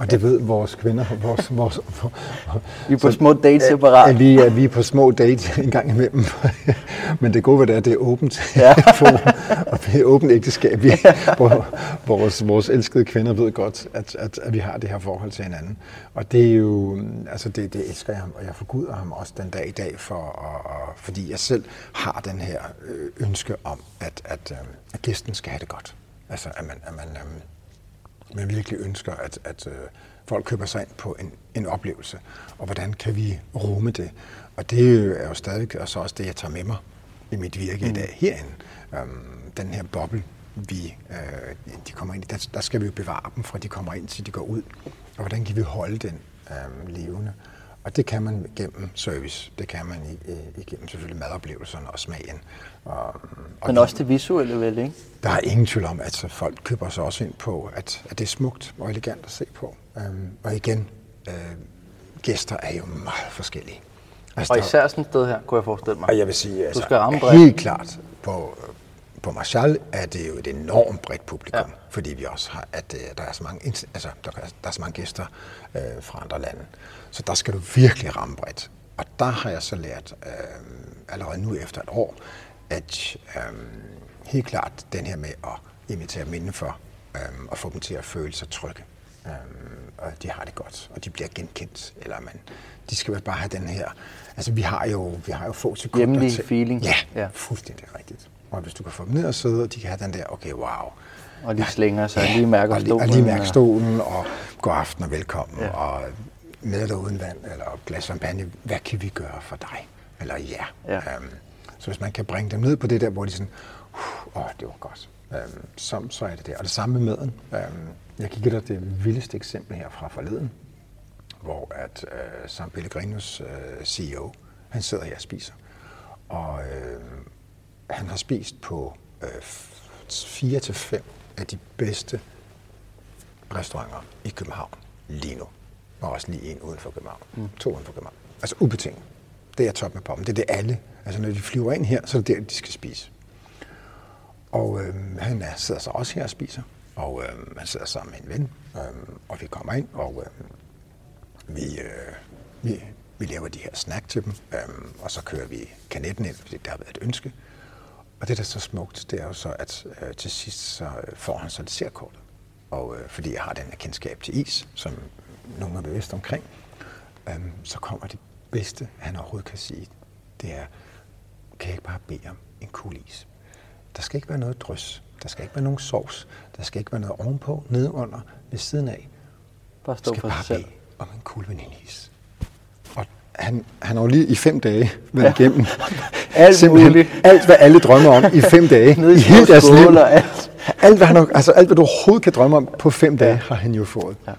og det ved vores kvinder. Vores, vores, vi er på så, små dates separat. Er, vi, er vi på små dates en gang imellem. [LAUGHS] Men det gode ved det er, at det er åbent. Ja. [LAUGHS] og det er åbent ægteskab. Vi, vores, vores elskede kvinder ved godt, at, at, at vi har det her forhold til hinanden. Og det er jo, altså det, det elsker jeg ham, og jeg forguder ham også den dag i dag, for, og, og, fordi jeg selv har den her øh, ønske om, at, at, øh, at gæsten skal have det godt. Altså, at man, at man, øh, man virkelig ønsker, at, at øh, folk køber sig ind på en, en oplevelse, og hvordan kan vi rumme det? Og det er jo stadig og så også det, jeg tager med mig i mit virke mm. i dag herinde. Um, den her boble, vi, øh, de kommer ind i, der, der skal vi jo bevare dem, fra de kommer ind, til de går ud. Og hvordan kan vi holde den øh, levende? Og det kan man gennem service. Det kan man igennem selvfølgelig madoplevelserne og smagen. Og, og Men også det visuelle vel, ikke? Der er ingen tvivl om, at folk køber sig også ind på, at, at det er smukt og elegant at se på. Um, og igen, øh, gæster er jo meget forskellige. Altså, og især sådan et sted her, kunne jeg forestille mig. Og jeg vil sige, altså, du skal ramme helt klart på, på Marshall er det jo et enormt bredt publikum, ja. fordi vi også har, at uh, der er så mange, altså, der, er, der er så mange gæster uh, fra andre lande. Så der skal du virkelig ramme bredt. Og der har jeg så lært uh, allerede nu efter et år, at uh, helt klart den her med at imitere minde for, uh, og få dem til at føle sig trygge. Um, og de har det godt, og de bliver genkendt. Eller man, de skal bare have den her... Altså, vi har jo, vi har jo få sekunder Hjemlig til... feeling. Ja, ja, fuldstændig rigtigt. Og hvis du kan få dem ned og sidde, og de kan have den der, okay, wow. Og de slænger sig, ja, lige mærker stolen. Og lige mærker stolen, og god aften og velkommen, ja. og med eller uden vand, eller glas champagne, hvad kan vi gøre for dig? Eller ja. ja. Um, så hvis man kan bringe dem ned på det der, hvor de sådan, åh, oh, det var godt, um, så, så er det det. Og det samme med maden. Um, Jeg kan give dig det vildeste eksempel her fra forleden, hvor at uh, San Pellegrinos uh, øh, CEO, han sidder her og spiser. Og uh, han har spist på uh, fire til fem af de bedste restauranter i København lige nu. Og også lige en uden for København. Mm. To uden for København. Altså ubetinget. Det er top med pommen. Det er det alle. Altså når de flyver ind her, så er det der, de skal spise. Og øh, han er, sidder så også her og spiser. Og øh, han sidder sammen med en ven. Øh, og vi kommer ind, og øh, vi, øh, vi, vi laver de her snack til dem. Øh, og så kører vi kanetten ind, fordi det har været et ønske. Og det, der er så smukt, det er jo så, at øh, til sidst så får han så dessertkortet. Og øh, fordi jeg har den her kendskab til is, som nogen er bevidst omkring, øh, så kommer det bedste, han overhovedet kan sige. Det er, kan jeg ikke bare bede om en kugle is? Der skal ikke være noget drys. Der skal ikke være nogen sovs. Der skal ikke være noget ovenpå, nedenunder, ved siden af. Bare stå skal for bare sig selv. bede om en kugle vaniljeis. Han, han har jo lige i fem dage været ja. igennem [LAUGHS] alt muligt. alt, hvad alle drømmer om i fem dage. [LAUGHS] Nede i, I hele deres liv. alt. Alt hvad, han, altså alt, hvad du overhovedet kan drømme om på fem dage, har han jo fået. Ja.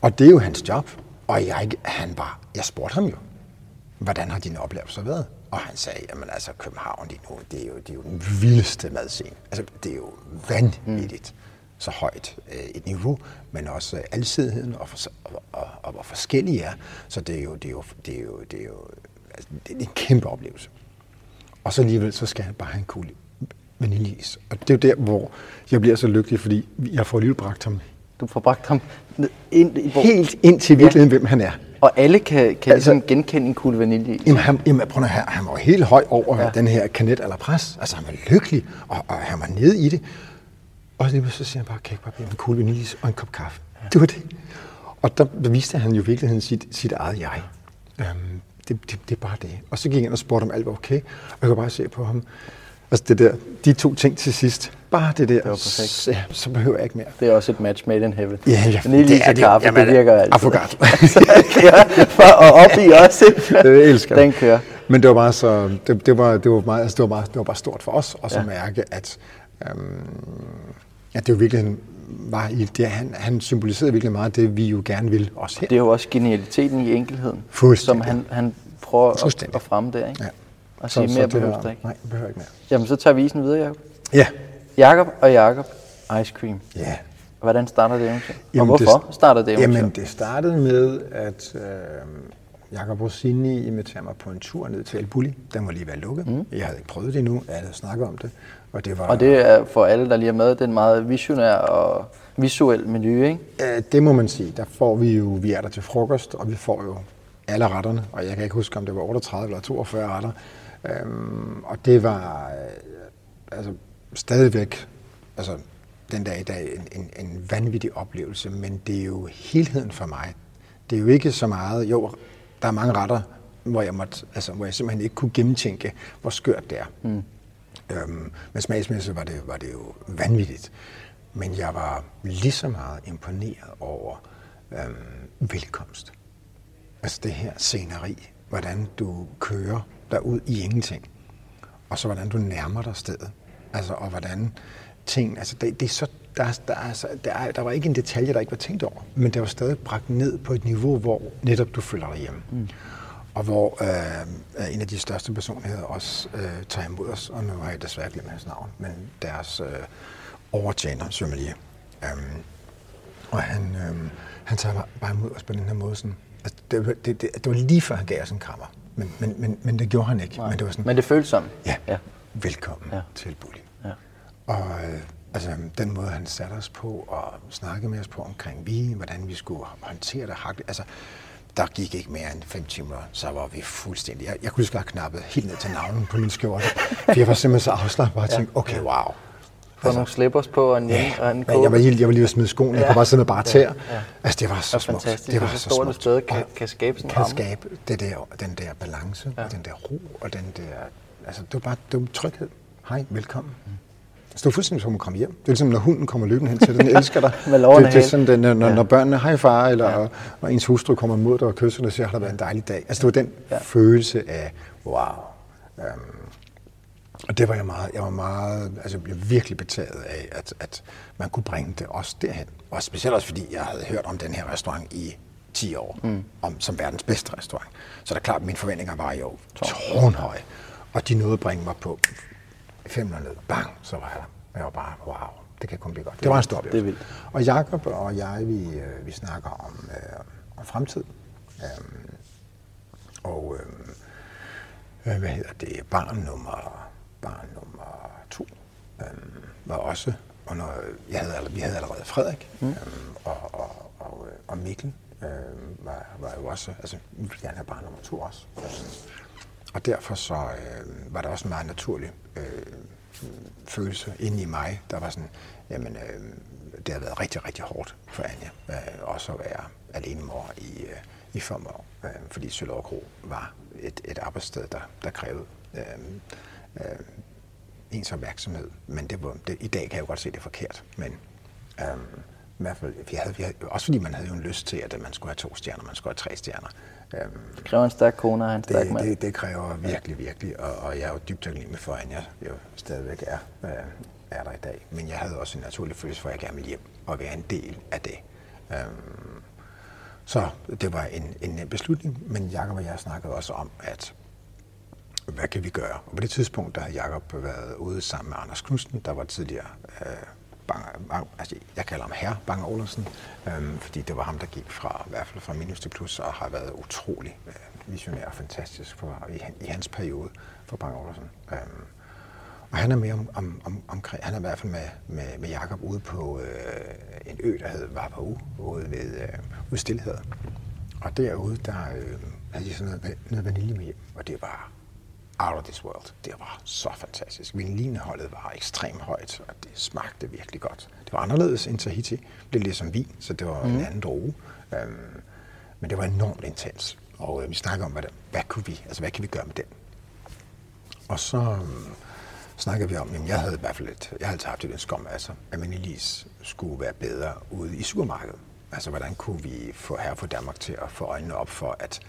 Og det er jo hans job. Og jeg, han var, jeg spurgte ham jo, hvordan har dine oplevelser været? Og han sagde, jamen altså København lige nu, det er jo, det er jo den vildeste madscene. Altså det er jo vanvittigt. Mm. Så højt øh, et niveau, men også alsidigheden og, og, og, og, hvor forskellige er. Så det er jo, det er jo, det er jo, det er jo altså, det er en kæmpe oplevelse. Og så alligevel, så skal han bare have en kugle vaniljeis. Og det er jo der, hvor jeg bliver så lykkelig, fordi jeg får alligevel bragt ham Du får bragt ham ind i hvor, helt ind til virkeligheden, ja. hvem han er. Og alle kan, kan Altså- ligesom genkende en kugle vanilje. Jamen, han, jamen prøv at høre, han var helt høj over ja. den her kanet eller pres. Altså, han var lykkelig, og, og han var nede i det. Og lige så siger han bare, kan jeg ikke bare bede om en kugle vaniljeis og en kop kaffe? Ja. Det var det. Og der, der viste han jo i virkeligheden sit, sit eget jeg. Øhm, det, det, det, er bare det. Og så gik jeg ind og spurgte, om alt var okay. Og jeg kunne bare se på ham. Altså det der, de to ting til sidst. Bare det der. var perfekt. Så, ja, så behøver jeg ikke mere. Det er også et match made in heaven. Ja, ja, Vanilje det er det. kaffe, Jamen, det virker altid. affogato. ja, for og op i også. Det elsker. Den kører. Men det var bare så, det, det var, det var meget, altså det var bare, det var bare stort for os, og så Ja. ja. mærke, at, øhm, at det jo virkelig var i det, han, han symboliserede virkelig meget det, vi jo gerne vil også her. Det er jo også genialiteten i enkelheden, som han, han prøver at, at fremme der. Ikke? Ja. Og sige mere det behøves var- ikke. Nej, behøver ikke mere. Jamen, så tager vi isen videre, Jacob. Ja. Jakob og Jakob Ice Cream. Ja. Hvordan starter det eventyr? Og Jamen, hvorfor det- starter det eventyr? Jamen, det startede med, at øh, Jakob Rossini inviterede mig på en tur ned til El Bulli. Den var lige ved at lukke. Mm. Jeg havde ikke prøvet det endnu. Alle havde snakket om det. Og det var, Og det er for alle, der lige er med, det er en meget visionær og visuel menu, ikke? Øh, det må man sige. Der får vi jo, vi er der til frokost, og vi får jo alle retterne, og jeg kan ikke huske, om det var 38 eller 42 retter. Øhm, og det var øh, altså, stadigvæk, altså den dag i dag, en, en, en vanvittig oplevelse, men det er jo helheden for mig. Det er jo ikke så meget, jo, der er mange retter, hvor jeg, måtte, altså, hvor jeg simpelthen ikke kunne gennemtænke, hvor skørt det er. Mm. Øhm, men smagsmæssigt var det, var det jo vanvittigt. Men jeg var lige så meget imponeret over øhm, velkomst. Altså det her sceneri, hvordan du kører derud i ingenting, og så hvordan du nærmer dig stedet. Altså, og hvordan ting, altså det, det er så, der, der, altså, der, der var ikke en detalje, der ikke var tænkt over, men det var stadig bragt ned på et niveau, hvor netop du føler dig hjemme. Mm. Og hvor øh, en af de største personligheder også øh, tager imod os, og nu har jeg desværre glemt hans navn, men deres øh, overtjener, sommelier. Um, og han, øh, han tager bare- imod os på den her måde. Sådan, altså, det, var- det, det, det var lige før, han gav os en krammer. Men, men, men, men det gjorde han ikke. Men det var sådan, Men det føles sådan. ja, ja. velkommen Ja. til Bulli. Ja. Og øh, altså, den måde, han satte os på og snakkede med os på omkring vin, hvordan vi skulle håndtere det. hakle- Altså, der gik ikke mere end fem timer, så var vi fuldstændig... Jeg, jeg kunne lige knappet helt ned til navnen på min skjorte. For jeg var simpelthen så afslappet og tænkte, okay, wow. Få nogle slippers på og en, ja, og en kåbe. jeg var, helt, jeg var lige ved at smide skoene, jeg Ja. kunne bare sidde med bare tæer. Ja, ja. Altså, det var så Og smukt. Det var så så smukt. sted kan- kan skabe sådan kan skabe det der, den der balance, ja. og den der ro, og den der... Altså, det var bare det var tryghed. Hej, velkommen. Mm. Så det var fuldstændig som at komme hjem. Det er ligesom, når hunden kommer løbende hen til dig, den elsker dig. [LAUGHS] Med det, det er sådan, det, når, Ja. når børnene, hej far, eller ja. når ens hustru kommer mod dig og kysser dig og siger, har det været en dejlig dag. Altså, det var den Ja. følelse af, wow. Øhm, Og det var jeg meget, jeg var meget, altså jeg blev virkelig betaget af, at, at man kunne bringe det også derhen. Og specielt også fordi jeg havde hørt om den her restaurant i 10 år, mm. om, som verdens bedste restaurant. Så det er klart, at mine forventninger var jo tårnhøje. Og de nåede at bringe mig på fem ned. Bang, så var jeg der. Jeg var bare, wow, det kan kun blive godt. Det var en stor oplevelse. Det vildt. Og Jakob og jeg, vi, øh, vi snakker om, øh, om fremtid. Øhm, og øh, hvad hedder det, barn nummer, barn nummer to øhm, var også under, jeg havde, vi havde allerede Frederik mm. øhm, og, og, og, øh, og Mikkel øh, var, var jo også, altså vi ville gerne have barn nummer to også. Og derfor så øh, var der også en meget naturlig øh, følelse inde i mig, der var sådan, jamen øh, det har været rigtig, rigtig hårdt for Anja, øh, også at være alene mor i, øh, i fem år, øh, fordi Sølov Kro var et, et arbejdssted, der, der krævede øh, øh, ens opmærksomhed. Men det var, det, i dag kan jeg jo godt se, det forkert. Men øh, i hvert fald, vi havde, vi havde, også fordi man havde jo en lyst til, at man skulle have to stjerner, man skulle have tre stjerner. Det kræver en stærk kone og en stærk det, mand. Det, det kræver virkelig, virkelig, og, og jeg er jo dybt taknemmelig for, at jeg jo stadigvæk er, øh, er der i dag. Men jeg havde også en naturlig følelse for, at jeg gerne ville hjem og være en del af det. Øhm, så det var en, en nem beslutning, men Jakob og jeg snakkede også om, at hvad kan vi gøre? Og på det tidspunkt, der havde Jakob været ude sammen med Anders Knudsen, der var tidligere øh, Bang, Bang, altså jeg kalder ham her Bang Olsen, øhm, fordi det var ham, der gik fra, i hvert fald fra minus til plus, og har været utrolig øh, visionær og fantastisk for, i, i hans periode for Bang Olsen. Øhm, og han er med om, om, om, omkring, han er i hvert fald med, med, med Jakob ude på øh, en ø, der hed Vapau, ude ved, øh, ude Stillhed. Og derude, der øh, havde de sådan noget, noget vanilje med hjem, og det var out of this world. Det var så fantastisk. Vinlineholdet var ekstremt højt, og det smagte virkelig godt. Det var anderledes end Tahiti. Det blev ligesom vin, så det var mm. en anden droge. Um, men det var enormt intens. Og uh, vi snakkede om, hvad, det, hvad, kunne vi, altså, hvad kan vi gøre med den? Og så um, snakkede vi om, at jeg havde i hvert fald et, jeg havde haft et ønske om, altså, at Manilis skulle være bedre ude i supermarkedet. Altså, hvordan kunne vi få her for Danmark til at få øjnene op for, at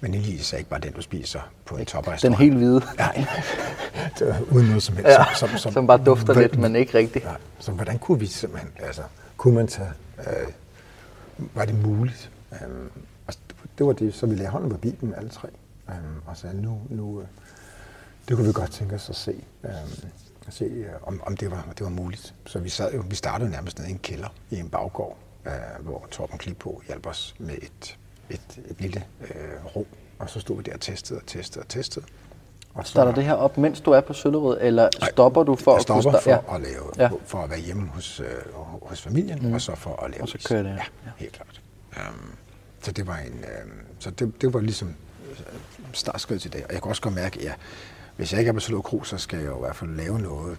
vaniljeis er ikke bare den, du spiser på en toprestaurant. Den helt hvide. Nej, [LAUGHS] uden noget som helst. Ja, som, som, som bare dufter lidt, men ikke rigtigt. Ja, så hvordan kunne vi simpelthen, altså, kunne man tage, øh, var det muligt? Um, altså, det var det, så vi lagde hånden på Bibelen alle tre, um, og sagde, nu, nu, øh, det kunne vi godt tænke os at se, um, at se øh, om, om det, var, det var muligt. Så vi, sad jo, vi startede nærmest nede i en kælder i en baggård, uh, hvor Torben Klippo hjalp os med et et, et lille øh, rum, og så stod vi der og testede og testede og testede. Og så, Starter det her op, mens du er på Søllerød, eller stopper du for jeg stopper at for, ja. at lave, ja. for at være hjemme hos, øh, hos familien, mm. og så for at lave Og så kører det, ja. ja. helt klart. Um, så det var en, um, så det, det var ligesom øh, startskridt til det. Og jeg kan også godt mærke, at ja, hvis jeg ikke er på Søllerød Kro, så skal jeg jo i hvert fald lave noget,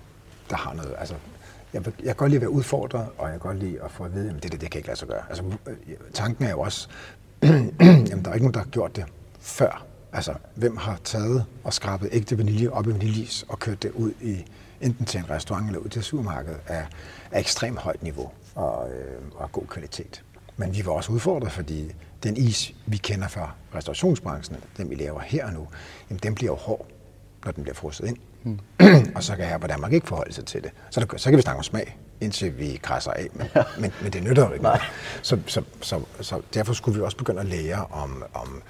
der har noget, altså jeg, jeg kan godt lide at være udfordret, og jeg kan godt lide at få at vide, at det, det, det kan ikke lade sig gøre. Altså, øh, tanken er jo også, [CLEARS THROAT] Jamen, der er ikke nogen, der har gjort det før. Altså, hvem har taget og skrabet ægte vanilje op i vaniljeis og kørt det ud i enten til en restaurant eller ud til supermarkedet af, af ekstremt højt niveau og, øh, og god kvalitet. Men vi var også udfordret, fordi den is, vi kender fra restaurationsbranchen, den vi laver her og nu, jamen, den bliver jo hård, når den bliver frosset ind. Mm. [CLEARS THROAT] og så kan her på Danmark ikke forholde sig til det. Så, der, så kan vi snakke om smag indtil vi krasser af. Men, ja. men, men det nytter jo ikke. Nej. Så, så, så, så derfor skulle vi også begynde at lære om, om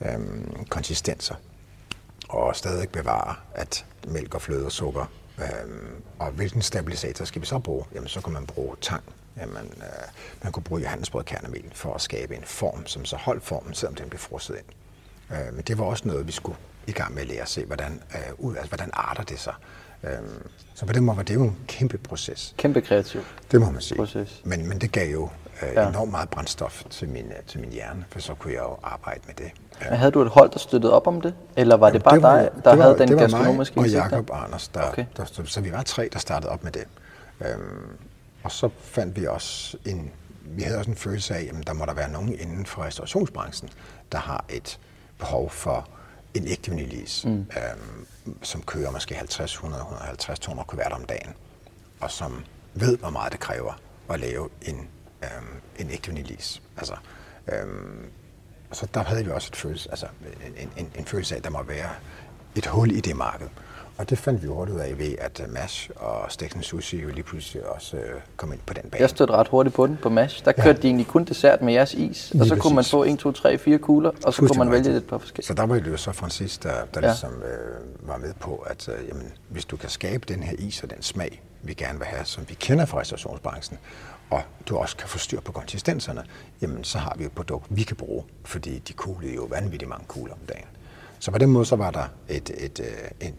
øhm, konsistenser. Og stadig bevare, at mælk og fløde og sukker. Øhm, og hvilken stabilisator skal vi så bruge? Jamen, så kan man bruge tang. Jamen, øh, man kunne bruge johannesbrød kernamel for at skabe en form, som så holdt formen, selvom den blev frosset ind. Øh, men det var også noget, vi skulle i gang med at lære at se, hvordan, øh, ud, altså, hvordan arter det sig. Øhm, så på den måde var det jo en kæmpe proces. Kæmpe kreativ Det må man sige. Proces. Men, men det gav jo øh, ja. enormt meget brændstof til min, øh, til min hjerne, for så kunne jeg jo arbejde med det. Ja. Men havde du et hold, der støttede op om det? Eller var Jamen, det bare det var, dig, der det var, havde den det var gastronomiske mig og Jacob Anders, der, okay. der, der, så vi var tre, der startede op med det. Øhm, og så fandt vi også en, vi havde også en følelse af, at der må der være nogen inden for restaurationsbranchen, der har et behov for en ægte vaniljeis. Mm. Øhm, som kører måske 50, 100, 150, 200 kuverter om dagen, og som ved, hvor meget det kræver at lave en, øhm, en ægte vaniljeis. Altså, øhm, så der havde vi også et følelse, altså, en, en, en følelse af, at der må være et hul i det marked. Og det fandt vi hurtigt ud af ved, at øh, MASH og Stegten Sushi jo lige pludselig også øh, kom ind på den bane. Jeg stødte ret hurtigt på den på MASH. Der kørte ja. de egentlig kun dessert med jeres is, lige og så præcis. kunne man få 1, 2, 3, 4 kugler, og så kunne man vælge lidt på forskellige. Så der var det jo så Francis, der, der ja. ligesom øh, var med på, at øh, jamen, hvis du kan skabe den her is og den smag, vi gerne vil have, som vi kender fra restaurationsbranchen, og du også kan få styr på konsistenserne, jamen så har vi et produkt, vi kan bruge, fordi de kuglede jo vanvittigt mange kugler om dagen. Så på den måde så var der et, et, et, øh, en,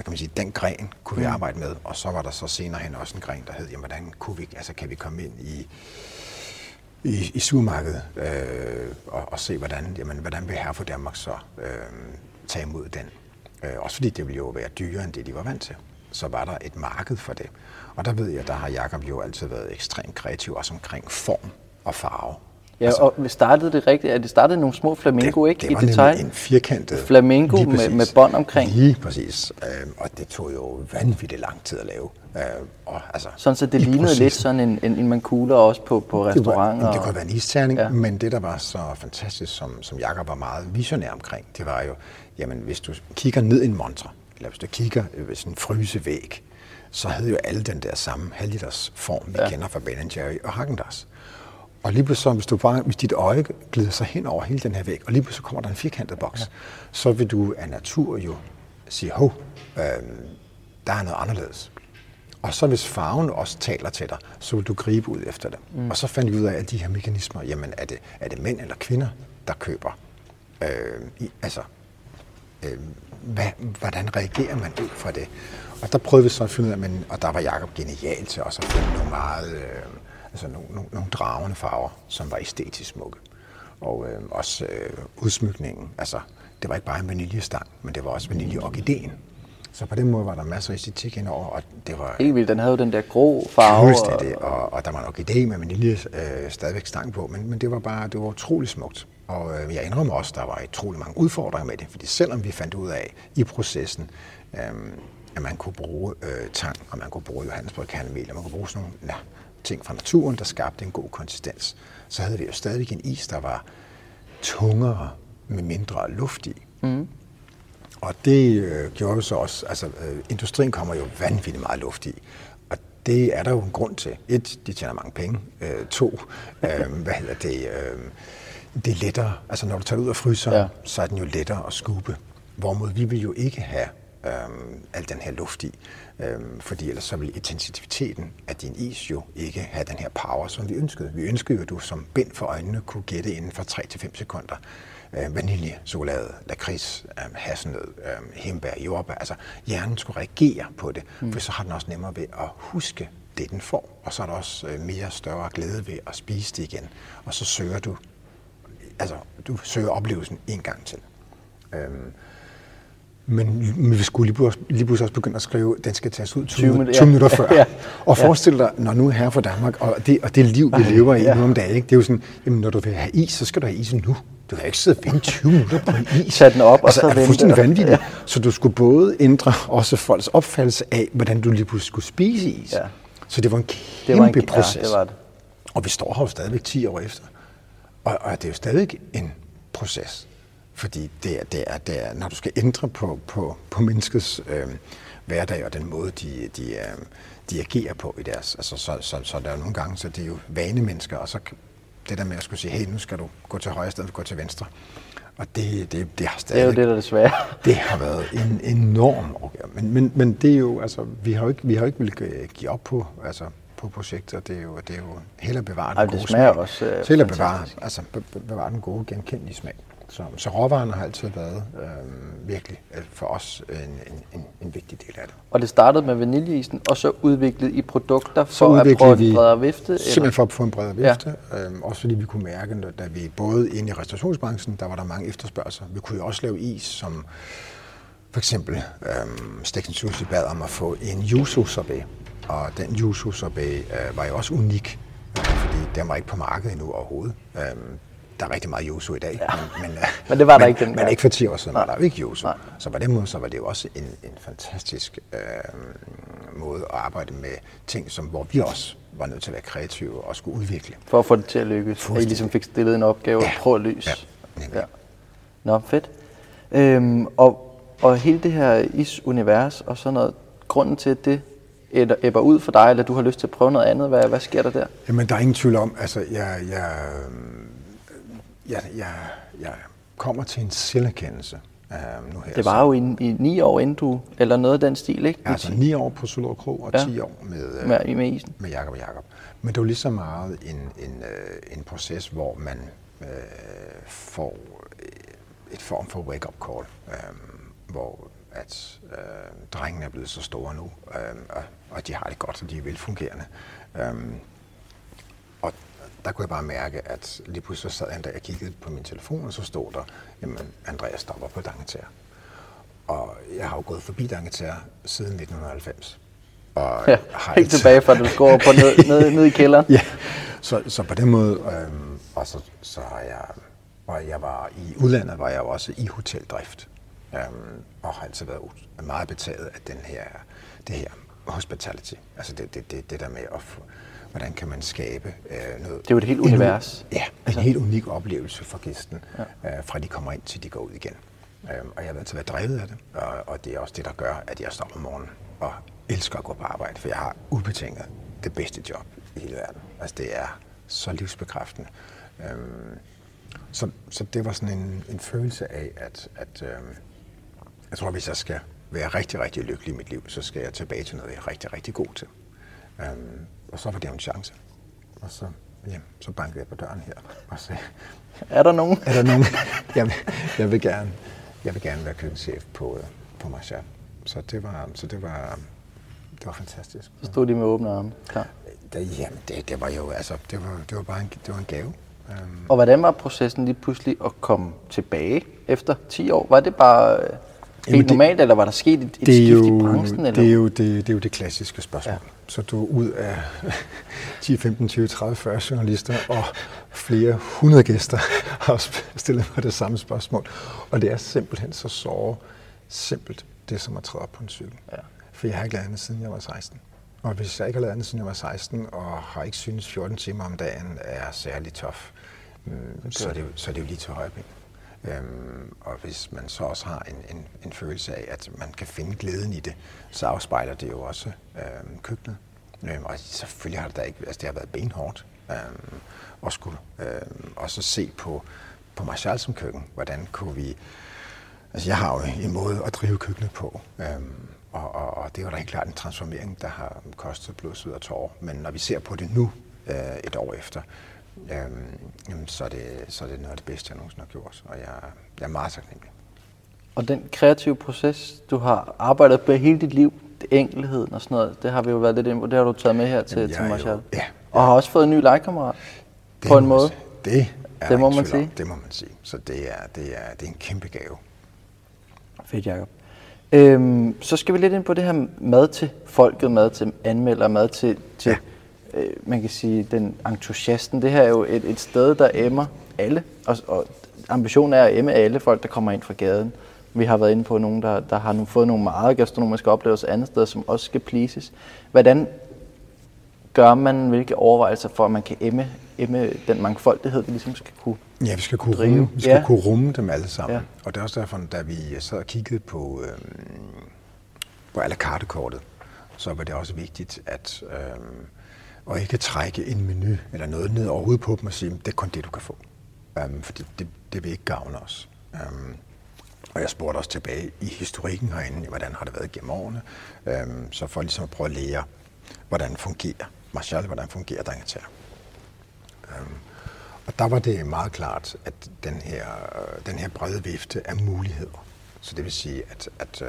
hvad kan man sige, den gren kunne vi mm. arbejde med, og så var der så senere hen også en gren, der hed, jamen hvordan kunne vi, altså kan vi komme ind i, i, i supermarkedet øh, og, og se, hvordan, jamen, hvordan vil her for Danmark så øh, tage imod den. Øh, også fordi det ville jo være dyrere end det, de var vant til. Så var der et marked for det. Og der ved jeg, der har Jacob jo altid været ekstremt kreativ, også omkring form og farve. Ja, altså, og vi startede det rigtigt, at det startede nogle små flamingo, det, ikke? Det var I detalj. en firkantet. Flamingo med, med bånd omkring. Lige præcis. Øhm, og det tog jo vanvittigt lang tid at lave. Øhm, og, altså, sådan så det lignede processen. lidt sådan en, en, en man kugler også på, på restauranter. Det, det kunne være en isterning, ja. men det der var så fantastisk, som, som Jacob var meget visionær omkring, det var jo, jamen hvis du kigger ned i en montre, eller hvis du kigger ved sådan en frysevæg, så havde jo alle den der samme halvliters form, vi ja. kender fra Ben Jerry og Häagen-Dazs. Og lige pludselig, hvis, du bare, hvis dit øje glider sig hen over hele den her væg, og lige pludselig kommer der en firkantet boks, ja. så vil du af natur jo sige, hov, øh, der er noget anderledes. Og så hvis farven også taler til dig, så vil du gribe ud efter det. Mm. Og så fandt vi ud af, at de her mekanismer, jamen er det, er det mænd eller kvinder, der køber? Øh, i, altså, øh, hvad, hvordan reagerer man ud fra det? Og der prøvede vi så at finde ud af, men, og der var Jacob genial til også at finde nogle meget, øh, altså nogle, nogle, nogle dragende farver, som var æstetisk smukke. Og øh, også øh, udsmykningen, altså det var ikke bare en vaniljestang, men det var også vaniljeorkideen. Så på den måde var der masser af æstetik indover, og det var... Helt vildt, den havde jo den der grå farve. Og... og, og der var en orkidé med vanilje øh, stadigvæk stang på, men, men det var bare, det var utrolig smukt. Og øh, jeg indrømmer også, der var utrolig mange udfordringer med det, fordi selvom vi fandt ud af i processen, øh, at man kunne bruge øh, tang, og man kunne bruge Johannesburg kanelmel, og man kunne bruge sådan nogle ja, ting fra naturen, der skabte en god konsistens, så havde vi jo stadig en is, der var tungere med mindre luft i. Mm. Og det øh, gjorde jo så også, altså øh, industrien kommer jo vanvittigt meget luft i, og det er der jo en grund til. Et, de tjener mange penge. Øh, to, øh, hvad hedder det, øh, det er lettere, altså når du tager ud og fryser, ja. så er den jo lettere at skube. Hvorimod vi vil jo ikke have øhm, al den her luft i. Øhm, fordi ellers så vil intensiteten af din is jo ikke have den her power, som vi ønskede. Vi ønskede jo, at du som bind for øjnene kunne gætte inden for 3-5 sekunder. Øh, vanilje, chokolade, lakrids, øh, hasselnød, øh, hembær, jordbær. Altså hjernen skulle reagere på det, mm. for så har den også nemmere ved at huske det, den får. Og så er der også øh, mere større glæde ved at spise det igen. Og så søger du, altså du søger oplevelsen en gang til. Øhm, men, men vi skulle lige pludselig, lige pludselig også begynde at skrive, at den skal tages ud 20, 20, 20 ja. minutter før. [LAUGHS] ja. Og forestil dig, når nu er her for Danmark, og det, og det liv, vi lever i ja. nu om dagen, ikke? det er jo sådan, jamen, når du vil have is, så skal du have is nu. Du kan ikke sidde og vente 20 minutter på en is. Sæt den op, og altså, så vente. Det er vanvittigt. Ja. Så du skulle både ændre også folks opfattelse af, hvordan du lige pludselig skulle spise is. Ja. Så det var en kæmpe det var en, proces. Ja, det var det. Og vi står her jo stadigvæk 10 år efter. Og, og det er jo stadig en proces. Fordi det er, det er, det er, når du skal ændre på, på, på menneskets øh, hverdag og den måde, de, de, øh, de agerer på i deres... Altså, så, så, så der er nogle gange, så det er jo vanemennesker, og så det der med at skulle sige, hey, nu skal du gå til højre stedet for at gå til venstre. Og det, det, det har stadig... Det er jo det, der er desværre. [LAUGHS] Det har været en enorm opgave. Men, men, men det er jo, altså, vi har jo ikke, vi har jo ikke ville give op på, altså, på projekter. Det er jo, det er jo heller bevare den Ej, gode det smager smag. også uh, Heller bevare, altså, bevare den gode, genkendelige smag. Så, så råvarerne har altid været øh, virkelig øh, for os en, en, en, en vigtig del af det. Og det startede med vaniljeisen, og så udviklet i produkter for at prøve en bredere vifte? Simpelthen eller? for at få en bredere vifte. Ja. Øhm, også fordi vi kunne mærke, da vi både inde i restaurationsbranchen, der var der mange efterspørgsel. Vi kunne jo også lave is, som for eksempel øhm, Stegten Sushi bad om at få en yuzu sorbet. Og den yuzu sorbet øh, var jo også unik, øh, fordi den var ikke på markedet endnu overhovedet. Øhm, der er rigtig meget Yosu i dag. Ja. Men, men, men det var der men, ikke den Men ikke for 10 år siden Nej. var der ikke. Nej. Så på den måde så var det jo også en, en fantastisk øh, måde at arbejde med ting, som, hvor vi også var nødt til at være kreative og skulle udvikle. For at få det til at lykkes. At I ligesom fik stillet en opgave ja. og prøve at løse. Ja, ja. Nå, fedt. Øhm, og Og hele det her isunivers og sådan noget, grunden til, at det æbber ud for dig, eller du har lyst til at prøve noget andet, hvad, hvad sker der der? Jamen, der er ingen tvivl om, altså, jeg, jeg, jeg, jeg, jeg kommer til en selverkendelse uh, nu her. Det var jo i, i ni år inden du, eller noget af den stil, ikke? Ja, altså ni år på Solrød Kro og ja. 10 år med, uh, med, med isen. Med Jakob og Jakob. Men det var lige så meget en, en, uh, en proces, hvor man uh, får et form for wake-up call, uh, hvor at uh, drengene er blevet så store nu, uh, og, og de har det godt, og de er velfungerende. Og der kunne jeg bare mærke, at lige pludselig så sad han der, jeg kiggede på min telefon, og så stod der, jamen Andreas stopper på Dangetær. Og jeg har jo gået forbi Dangetær siden 1990. Og ja, har helt tilbage fra, du går på ned, [LAUGHS] ned, ned i kælderen. ja, så, så på den måde, øhm, og så, så har jeg, og jeg var i udlandet, var jeg også i hoteldrift. Øhm, og har altid været meget betaget af den her, det her hospitality. Altså det, det, det, det der med at få, hvordan kan man skabe øh, noget... Det er jo et helt univers. En, ja, en altså. helt unik oplevelse for gæsten, ja. øh, fra de kommer ind til de går ud igen. Øh, og jeg har altid været drevet af det, og, og det er også det, der gør, at jeg står om morgenen og elsker at gå på arbejde, for jeg har ubetinget det bedste job i hele verden. Altså det er så livsbekræftende. Øh, så, så det var sådan en, en følelse af, at, at øh, jeg tror, hvis jeg skal være rigtig, rigtig lykkelig i mit liv, så skal jeg tilbage til noget, jeg er rigtig, rigtig god til. Um, og så var det jo en chance. Og så, ja, så bankede jeg på døren her og sagde, er der nogen? er der nogen? [LAUGHS] Jeg, vil, jeg, vil gerne, jeg vil gerne være køkkenchef på, på Marshall. Så det var, så det var, det var fantastisk. Så stod de med åbne arme, klar? Det, jamen, det, det var jo, altså, det var, det var bare en, det var en gave. Um, og hvordan var processen lige pludselig at komme tilbage efter 10 år? Var det bare helt Jamen, det, normalt, eller var der sket et, et skift jo, i branchen? Eller? Det, er jo, det, det er jo det klassiske spørgsmål. Ja. Så du ud af 10, 15, 20, 30, 40 journalister og flere hundrede gæster [LAUGHS] har stillet mig det samme spørgsmål. Og det er simpelthen så så simpelt, det som at træde op på en cykel. Ja. For jeg har ikke lavet andet, siden jeg var 16. Og hvis jeg ikke har lavet andet, siden jeg var 16, og har ikke synes 14 timer om dagen er særlig tof, mm, så, er det, så er det jo lige til højre ben. Øhm, og hvis man så også har en, en, en følelse af, at man kan finde glæden i det, så afspejler det jo også øhm, køkkenet. Øhm, og selvfølgelig har det da ikke, altså det har været benhårdt øhm, at skulle øhm, også se på, på mig selv som køkken. Hvordan kunne vi, altså jeg har jo en måde at drive køkkenet på, øhm, og, og, og det var da helt klart en transformering, der har kostet blod, sved og tårer. Men når vi ser på det nu, øh, et år efter, øhm, så, er det, så er det noget af det bedste, jeg nogensinde har gjort, og jeg, jeg er meget taknemmelig. Og den kreative proces, du har arbejdet på hele dit liv, enkelheden og sådan noget, det har vi jo været lidt ind på, det har du taget med her til, til Marshall. Ja, ja. Og har også fået en ny legekammerat på en måde. Sige. Det, er det må man sige. Det må man sige. Så det er, det er, det er en kæmpe gave. Fedt, Jacob. Øhm, så skal vi lidt ind på det her mad til folket, mad til anmelder, mad til, til ja øh, man kan sige, den entusiasten. Det her er jo et, et sted, der emmer alle, og, og ambitionen er at emme alle folk, der kommer ind fra gaden. Vi har været inde på nogen, der, der har nu fået nogle meget gastronomiske oplevelser andre steder, som også skal pleases. Hvordan gør man, hvilke overvejelser for, at man kan emme, emme den mangfoldighed, vi ligesom skal kunne Ja, vi skal kunne, drive. rumme, vi skal ja. kunne rumme dem alle sammen. Ja. Og det er også derfor, da vi sad og kiggede på, øh, på à la carte kortet, så var det også vigtigt, at øh, og ikke trække en menu eller noget ned over hovedet på dem og sige, det er kun det, du kan få. Øhm, um, for det, det, det vil ikke gavne os. Um, og jeg spurgte også tilbage i historikken herinde, hvordan har det været gennem årene, um, så for ligesom at prøve at lære, hvordan fungerer Marshall, hvordan fungerer Dangetær. Um, og der var det meget klart, at den her, øh, den her brede vifte af muligheder, så det vil sige, at, at uh,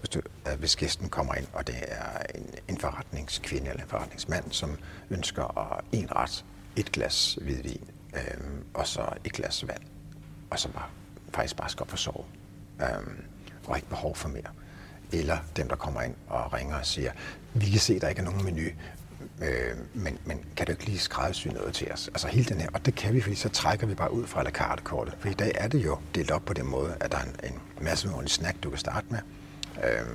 hvis, du, at hvis gæsten kommer ind, og det er en, en forretningskvinde eller en forretningsmand, som ønsker at en ret, et glas hvidvin, øh, og så et glas vand, og så bare, faktisk bare skal op og sove, øh, og ikke behov for mere. Eller dem, der kommer ind og ringer og siger, vi kan se, der ikke er nogen menu, øh, men, men kan du ikke lige skræddersy noget til os? Altså hele den her, og det kan vi, fordi så trækker vi bare ud fra la carte kortet. For i dag er det jo delt op på den måde, at der er en, en masse ordentlig snack, du kan starte med, Øh,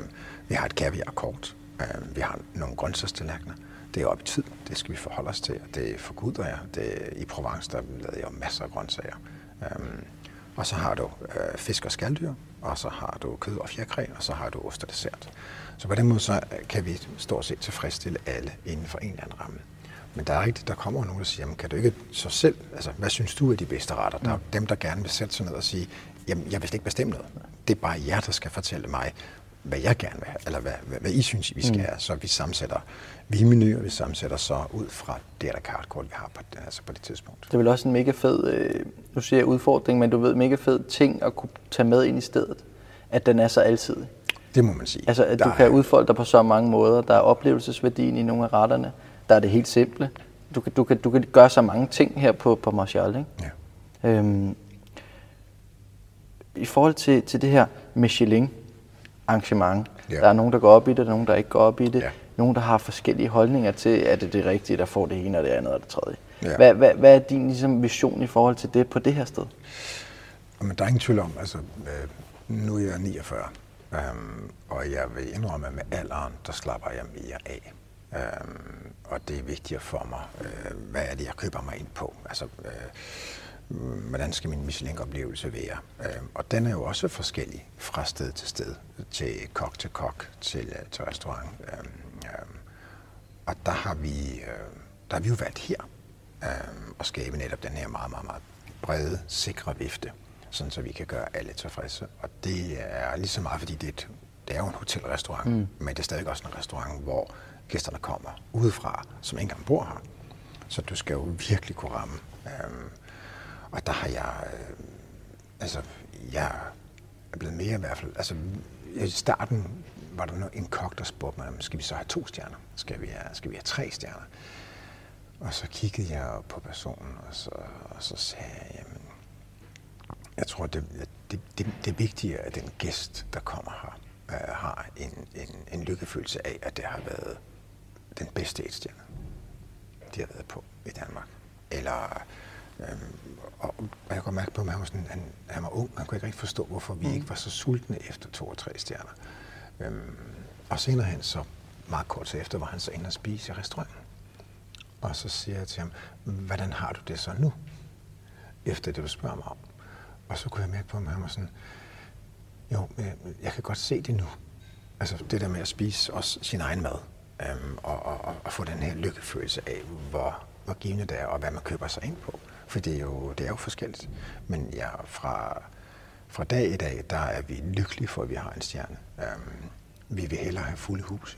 vi har et kaviar-kort. Øh, vi har nogle grøntsagstallerkener. Det er op i tid. Det skal vi forholde os til. Det forguder jeg. Det, I Provence, der lavede jeg masser af grøntsager. Øh, Og så har du øh, fisk og skalddyr, og så har du kød og fjerkræ, og så har du ost og dessert. Så på den måde så kan vi stort set tilfredsstille alle inden for en eller anden ramme. Men der er rigtigt, der kommer nogen, der siger, jamen, kan du ikke så selv, altså hvad synes du er de bedste retter? Der er mm. dem, der gerne vil sætte sig ned og sige, jamen jeg vil ikke bestemme noget. Det er bare jer, der skal fortælle mig, hvad jeg gerne vil have, eller hvad, hvad, hvad I synes, vi skal mm. have. Så vi sammensætter vi menuer, vi sammensætter så ud fra det der kartkort, vi har på, altså på det tidspunkt. Det er vel også en mega fed, øh, nu siger jeg udfordring, men du ved, mega fed ting at kunne tage med ind i stedet, at den er så altid. Det må man sige. Altså, at der du kan udfolde dig på så mange måder. Der er oplevelsesværdien i nogle af retterne. Der er det helt simple. Du kan, du kan, du kan gøre så mange ting her på, på Marshall, ikke? Ja. Øhm, I forhold til, til det her Michelin, arrangement. Ja. Der er nogen, der går op i det, der er nogen, der ikke går op i det. Ja. Nogen, der har forskellige holdninger til, at det er det rigtige, der får det ene og det andet og det tredje. Ja. Hvad, hvad, hvad er din ligesom, vision i forhold til det på det her sted? Men der er ingen tvivl om, altså øh, nu er jeg 49, øhm, og jeg vil indrømme, at med alderen, der slapper jeg mere af. Øhm, og det er vigtigere for mig, øh, hvad er det, jeg køber mig ind på. Altså, øh, hvordan skal min Michelin-oplevelse være? Øh, og den er jo også forskellig fra sted til sted, til kok til kok, til, øh, til restaurant. Øh, og der har vi, der har vi jo valgt her at skabe netop den her meget, meget, meget brede, sikre vifte, sådan så vi kan gøre alle tilfredse. Og det er lige så meget, fordi det er, et, det er jo en hotelrestaurant, mm. men det er stadig også en restaurant, hvor gæsterne kommer udefra, som ikke engang bor her. Så du skal jo virkelig kunne ramme. Øh, og der har jeg, øh, altså, jeg er blevet mere i hvert fald, altså, i starten var der en kok, der spurgte mig, skal vi så have to stjerner? Skal vi have, skal vi have tre stjerner? Og så kiggede jeg på personen, og så, og så sagde jeg, jamen, jeg tror, det, det, det, det er at den gæst, der kommer her, øh, har en, en, en lykkefølelse af, at det har været den bedste etstjerne, de har været på i Danmark. Eller Øhm, og, og jeg kunne mærke på, at han var, sådan, han, han var ung, han kunne ikke rigtig forstå, hvorfor vi mm. ikke var så sultne efter to og tre stjerner. Øhm, og senere hen, så meget kort til efter, var han så inde og spise i restauranten. Og så siger jeg til ham, hvordan har du det så nu? Efter det, du spørger mig om. Og så kunne jeg mærke på, at han var sådan, jo, jeg kan godt se det nu. Altså det der med at spise også sin egen mad. Øhm, og, og, og få den her lykkefølelse af, hvor, hvor givende det er, og hvad man køber sig ind på. For det er jo, det er jo forskelligt. Men ja, fra, fra dag i dag, der er vi lykkelige for, at vi har en stjerne. Um, vi vil hellere have fulde hus,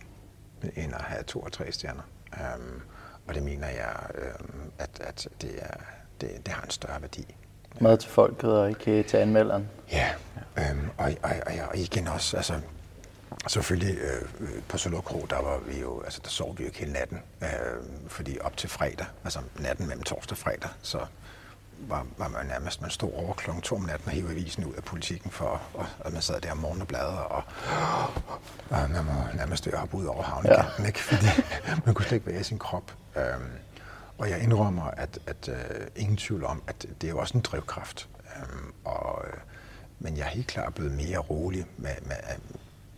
end at have to og tre stjerner. Um, og det mener jeg, um, at, at det, er, det, det har en større værdi. Mad til folket og ikke til anmelderen. Ja, Um, og, og, og, og igen også, altså, Selvfølgelig øh, på Solokro, der var vi jo, altså der sov vi jo ikke hele natten, øh, fordi op til fredag, altså natten mellem torsdag og fredag, så var, var man nærmest, man stod over klokken to om natten og hævde avisen ud af politikken for, og, og man sad der om morgenen og bladrede, og, og man var nærmest ved at hoppe ud over havnekanten, ja. ikke? [LAUGHS] fordi man kunne slet ikke være i sin krop. Øhm, og jeg indrømmer, at, at uh, ingen tvivl om, at det er jo også en drivkraft. Øhm, og, øh, men jeg er helt klart blevet mere rolig med, med,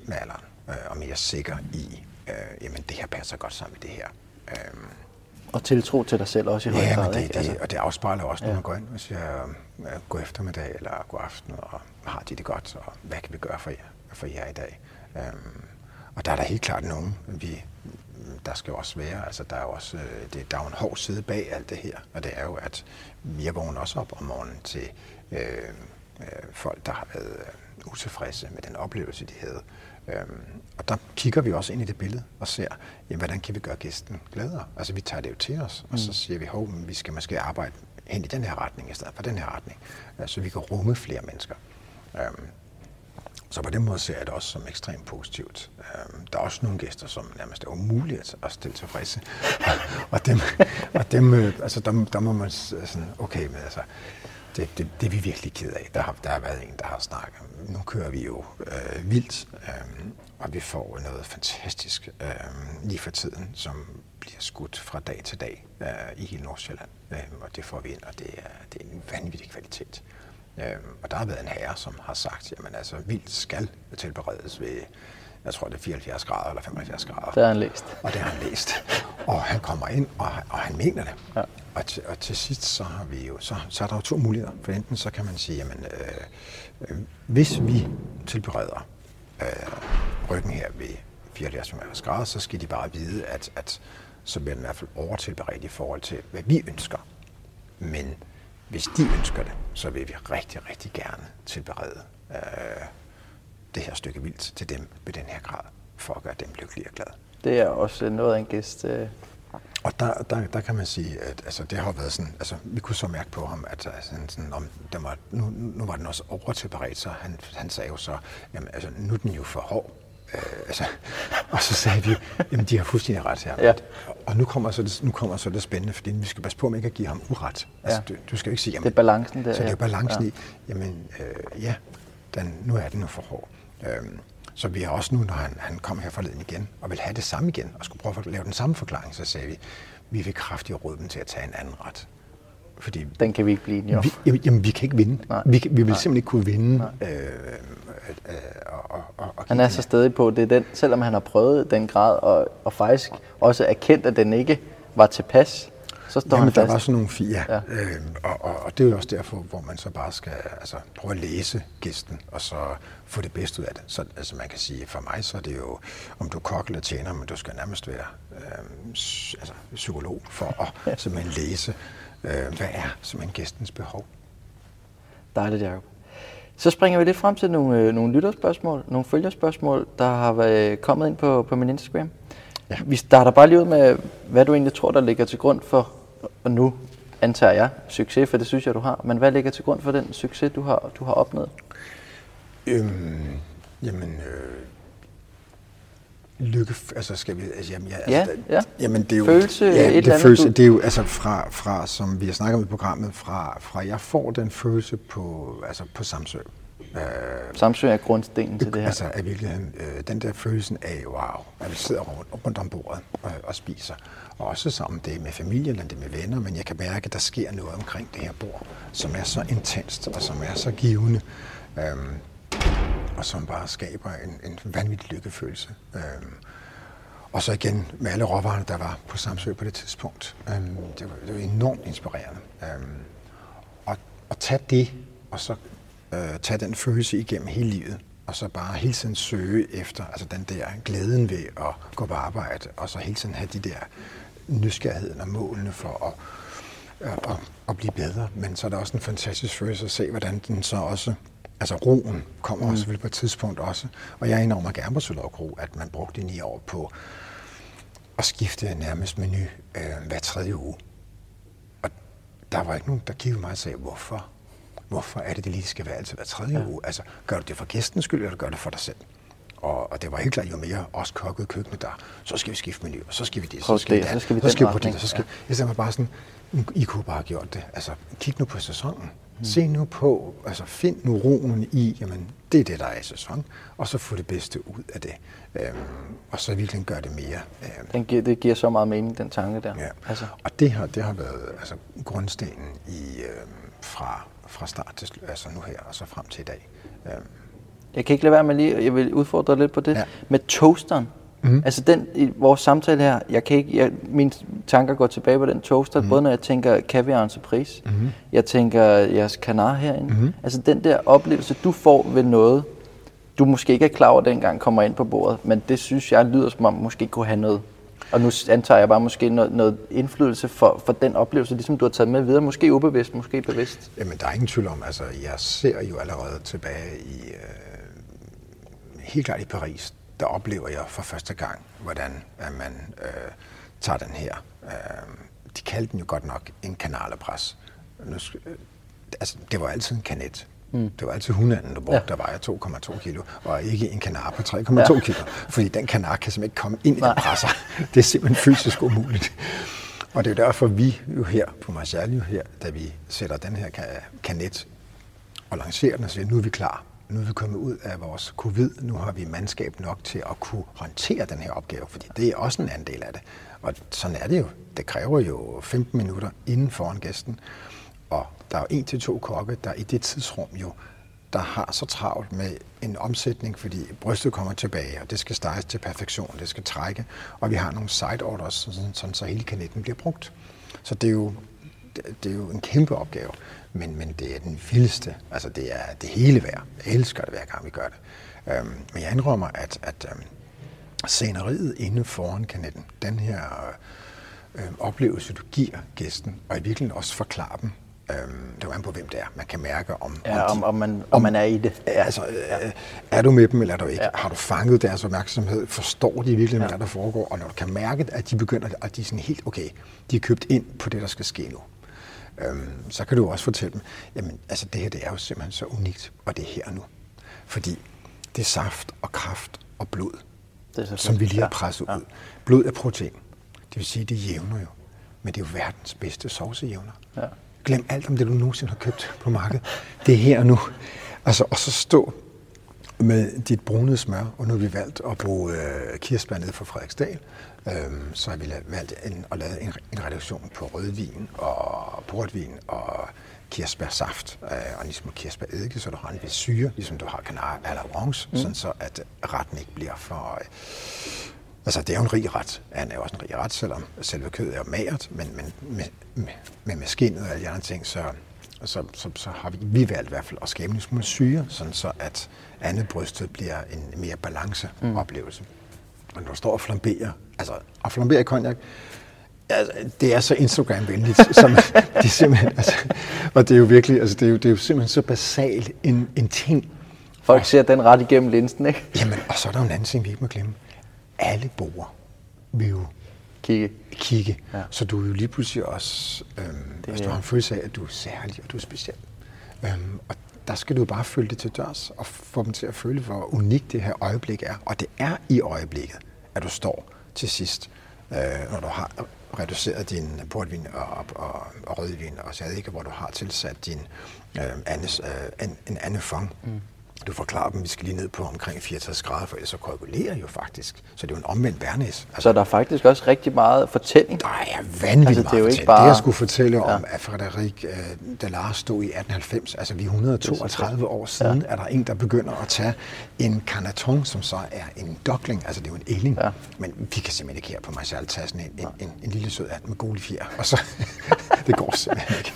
med alderen, øh, og mere sikker i, øh, jamen det her passer godt sammen med det her. Øh, og tiltro til dig selv også i høj ja, grad. Det, ikke? Det, altså. og det afspejler også, når ja. man går ind og siger, øh, god eftermiddag eller god aften, og har de det godt, og hvad kan vi gøre for jer, for jer i dag? Øhm, og der er der helt klart nogen, vi, der skal jo også være, altså der er jo også, øh, det, der er jo en hård side bag alt det her, og det er jo, at vi vågner også op om morgenen til øh, øh, folk, der har været øh, utilfredse med den oplevelse, de havde. Øhm, og der kigger vi også ind i det billede og ser, jamen, hvordan kan vi gøre gæsten gladere? Altså vi tager det jo til os, og så mm. siger vi, hov, vi skal måske arbejde hen i den her retning i stedet for den her retning, øh, så vi kan rumme flere mennesker. Øhm, så på den måde ser jeg det også som ekstremt positivt. Øhm, der er også nogle gæster, som nærmest er umulige at stille tilfredse. [LAUGHS] og dem, og dem øh, altså, der, der må man sådan, okay, men altså, det, det, det er vi virkelig ked af. Der har, der har været en, der har snakket. Nu kører vi jo øh, vildt, øh, og vi får noget fantastisk øh, lige for tiden, som bliver skudt fra dag til dag øh, i hele Nordsjælland. Øh, og det får vi ind, og det er, det er en vanvittig kvalitet. Øh, og der har været en herre, som har sagt, jamen altså, vildt skal tilberedes ved jeg tror det er 74 grader eller 75 grader. Det har han læst. Og det har han læst. Og han kommer ind, og, og han mener det. Ja. Og, til, og til sidst, så har vi jo, så, så er der jo to muligheder. For enten så kan man sige, jamen, øh, øh, hvis vi tilbereder øh, ryggen her ved 74 grader, så skal de bare vide, at, at så bliver den i hvert fald overtilberedt i forhold til, hvad vi ønsker. Men hvis de ønsker det, så vil vi rigtig, rigtig gerne tilberede øh, det her stykke vildt til dem med den her grad, for at gøre dem lykkelige og glade. Det er også noget af en gæst. Øh... Og der, der, der kan man sige, at altså, det har været sådan, altså, vi kunne så mærke på ham, at altså, sådan, om den var, nu, nu var den også overtilberedt, så han, han sagde jo så, jamen, altså, nu er den jo for hård. Øh, altså, [LAUGHS] og så sagde vi, jamen de har fuldstændig ret her. Ja. Og nu kommer, så det, nu kommer så det spændende, fordi vi skal passe på, om ikke at give ham uret. Altså, ja. du, du skal jo ikke sige, jamen, det er balancen der. Så det er balancen ja. i, jamen øh, ja, den, nu er den jo for hård. Øhm, så vi har også nu, når han, han kom her forleden igen, og vil have det samme igen, og skulle prøve at lave den samme forklaring, så sagde vi, vi vil kraftigt råde dem til at tage en anden ret. Fordi den kan vi ikke blive enige om. Vi, jamen, vi kan ikke vinde. Nej. Vi, vi vil Nej. simpelthen ikke kunne vinde. Øh, øh, øh, og, og, og han er så stadig på, det er den, selvom han har prøvet den grad, og, og faktisk også erkendt, at den ikke var tilpas, så står Jamen, han fast. der var sådan nogle fire, ja. øh, og, og, og det er jo også derfor, hvor man så bare skal altså, prøve at læse gæsten, og så få det bedste ud af det. Så altså, man kan sige, for mig så er det jo, om du kok eller tjener, men du skal nærmest være øh, altså, psykolog for at simpelthen læse, øh, hvad er simpelthen gæstens behov. Dejligt, Jacob. Så springer vi lidt frem til nogle, øh, nogle lytterspørgsmål, nogle følgerspørgsmål, der har været kommet ind på, på min Instagram. Ja. Vi starter bare lige ud med, hvad du egentlig tror, der ligger til grund for, og nu antager jeg succes, for det synes jeg, du har, men hvad ligger til grund for den succes, du har, du har opnået? Øhm, jamen, øh, lykke, altså skal vi, altså, jamen, ja, ja, altså, ja. jamen det er jo, følelse, ja, et det eller følelse, andet, det er jo altså fra, fra, som vi har snakket om i programmet, fra, fra jeg får den følelse på, altså på Samsø, Øh, Samsø er grundstenen til det her. Altså i virkeligheden, øh, den der følelsen af, wow, at vi sidder rundt, rundt om bordet og, og spiser. Også sammen det med familie eller det med venner, men jeg kan mærke, at der sker noget omkring det her bord, som er så intenst og som er så givende. øhm, og som bare skaber en, en vanvittig lykkefølelse. Øhm, og så igen med alle råvarerne, der var på Samsø på det tidspunkt. Øhm, det, var, det var enormt inspirerende. Øhm, og, og tage det, og så øh, tage den følelse igennem hele livet, og så bare hele tiden søge efter altså den der glæden ved at gå på arbejde, og så hele tiden have de der nysgerrigheden og målene for at, at, at, at blive bedre. Men så er der også en fantastisk følelse at se, hvordan den så også Altså roen kommer mm. også på et tidspunkt også. Og jeg indrømmer gerne på Sølov at man brugte ni år på at skifte nærmest menu øh, hver tredje uge. Og der var ikke nogen, der kiggede mig og sagde, hvorfor? Hvorfor er det, det lige skal være altid hver tredje ja. uge? Altså, gør du det for gæstens skyld, eller gør du det for dig selv? Og, og det var helt klart, jo mere os kokke køkkenet der, så skal vi skifte menu, og så skal vi det, så skal, det, vi, så skal vi så skal vi på det, så skal ja. Jeg sagde bare sådan, I kunne bare have gjort det. Altså, kig nu på sæsonen. Mm. Se nu på, altså find nu roen i, jamen det er det, der er i sæson, og så få det bedste ud af det. Øhm, og så virkelig gøre det mere. Øhm. Den giver, det giver så meget mening, den tanke der. Ja. Altså. Og det har, det har været altså, grundstenen i, øhm, fra fra start til altså nu her og så frem til i dag. Øhm. Jeg kan ikke lade være med lige, jeg vil udfordre lidt på det, ja. med toasteren. Mm. Altså den, i vores samtale her, jeg kan ikke, jeg, mine tanker går tilbage på den toaster, mm. både når jeg tænker kaviar entreprise, mm. jeg tænker jeres kanar herinde. Mm. Altså den der oplevelse, du får ved noget, du måske ikke er klar over dengang kommer ind på bordet, men det synes jeg lyder som om måske kunne have noget og nu antager jeg bare måske noget, noget indflydelse for, for den oplevelse, ligesom du har taget med videre, måske ubevidst, måske bevidst. Jamen, der er ingen tvivl om, altså jeg ser jo allerede tilbage i, øh, helt klart i Paris, der oplever jeg for første gang, hvordan at man øh, tager den her. Øh, de kaldte den jo godt nok en kanalepres. Nu, øh, altså, det var altid en kanet. Mm. Det var altid hundanden, du brugte, ja. der vejer 2,2 kilo, og ikke en kanar på 3,2 ja. kilo. Fordi den kanar kan simpelthen ikke komme ind i Nej. den presser. [LAUGHS] Det er simpelthen fysisk umuligt. Og det er jo derfor, vi jo her på Marshall, jo her, da vi sætter den her kanet og lancerer den og siger, nu er vi klar. Nu er vi kommet ud af vores covid. Nu har vi mandskab nok til at kunne håndtere den her opgave, fordi det er også en anden del af det. Og sådan er det jo. Det kræver jo 15 minutter inden foran gæsten. Og der er jo en til to kokke, der i det tidsrum jo der har så travlt med en omsætning, fordi brystet kommer tilbage, og det skal steges til perfektion, det skal trække, og vi har nogle side orders, sådan, sådan så hele kanetten bliver brugt. Så det er jo, det er jo en kæmpe opgave, men, men det er den vildeste. Altså det er det hele værd. Jeg elsker det hver gang vi gør det. Øhm, men jeg indrømmer, at, at øhm, sceneriet inde foran kanetten, den her øh, oplevelse, du giver gæsten, og i virkeligheden også forklare dem, Øhm, det er på, hvem det er. Man kan mærke, om, ja, om, de, om, man, om, om man er i det. Ja, altså, øh, er du med dem, eller er du ikke? Ja. Har du fanget deres opmærksomhed? Forstår de virkelig, hvad ja. der foregår? Og når du kan mærke, at de begynder, at de er sådan helt, okay, de er købt ind på det, der skal ske nu. Øhm, så kan du også fortælle dem, jamen, altså det her, det er jo simpelthen så unikt, og det er her nu. Fordi det er saft og kraft og blod, det er som vi lige har presset ja. ud. Blod er protein. Det vil sige, det jævner jo. Men det er jo verdens bedste sovsejævner. Ja. Glem alt om det, du nogensinde har købt på markedet. Det er her og nu. Altså, og så stå med dit brune smør, og nu har vi valgt at bruge øh, kirsebær nede fra Frederiksdal, øhm, så har vi valgt en, at lave en, en reduktion på rødvin og portvin og kirsebærsaft øh, og ligesom kirsebæredike, så du har en vis syre, ligesom du har kanar eller orange, mm. sådan så at retten ikke bliver for... Øh, altså, det er jo en rig ret. Han er jo også en rig ret, selvom selve kødet er magert, men, men med, med, med, med skinnet og alle de andre ting, så, så, så, så har vi, vi valgt i hvert fald at skabe en smule syre, sådan så at andet brystet bliver en mere balanceoplevelse. Mm. Og når du står og flamberer, altså at flambere i cognac, altså, det er så Instagram-venligt, [LAUGHS] som det er simpelthen, altså, og det er jo virkelig, altså, det er jo, det er jo simpelthen så basal en, en ting. Folk ser den ret igennem linsen, ikke? Jamen, og så er der jo en anden ting, vi ikke må glemme. Alle borer vil jo kigge. kigge. Ja. Så du er jo lige pludselig også, øhm, det, altså, du har en følelse af, at du er særlig, og du er speciel. Øhm, og der skal du bare følge det til dørs, og få dem til at føle, hvor unikt det her øjeblik er. Og det er i øjeblikket, at du står til sidst, øh, når du har reduceret din portvin og, og, og rødvin, og så hvor du har tilsat din øh, andes, øh, en, en anden fang. Mm du forklarer dem, at vi skal lige ned på omkring 64 grader, for ellers så koagulerer jo faktisk. Så det er jo en omvendt værnæs. Altså, så der er faktisk også rigtig meget fortælling? Der er vanvittigt altså, meget det er jo ikke bare... Det, jeg skulle fortælle ja. om, at Frederik uh, Dallars stod i 1890, altså vi er 132 år siden, ja. er der en, der begynder at tage en kanaton, som så er en dokling, altså det er jo en ælling. Ja. Men vi kan simpelthen ikke her på Marcel tage sådan en, en, en, en lille sød and med gule fjer, og så, [LAUGHS] det går simpelthen ikke.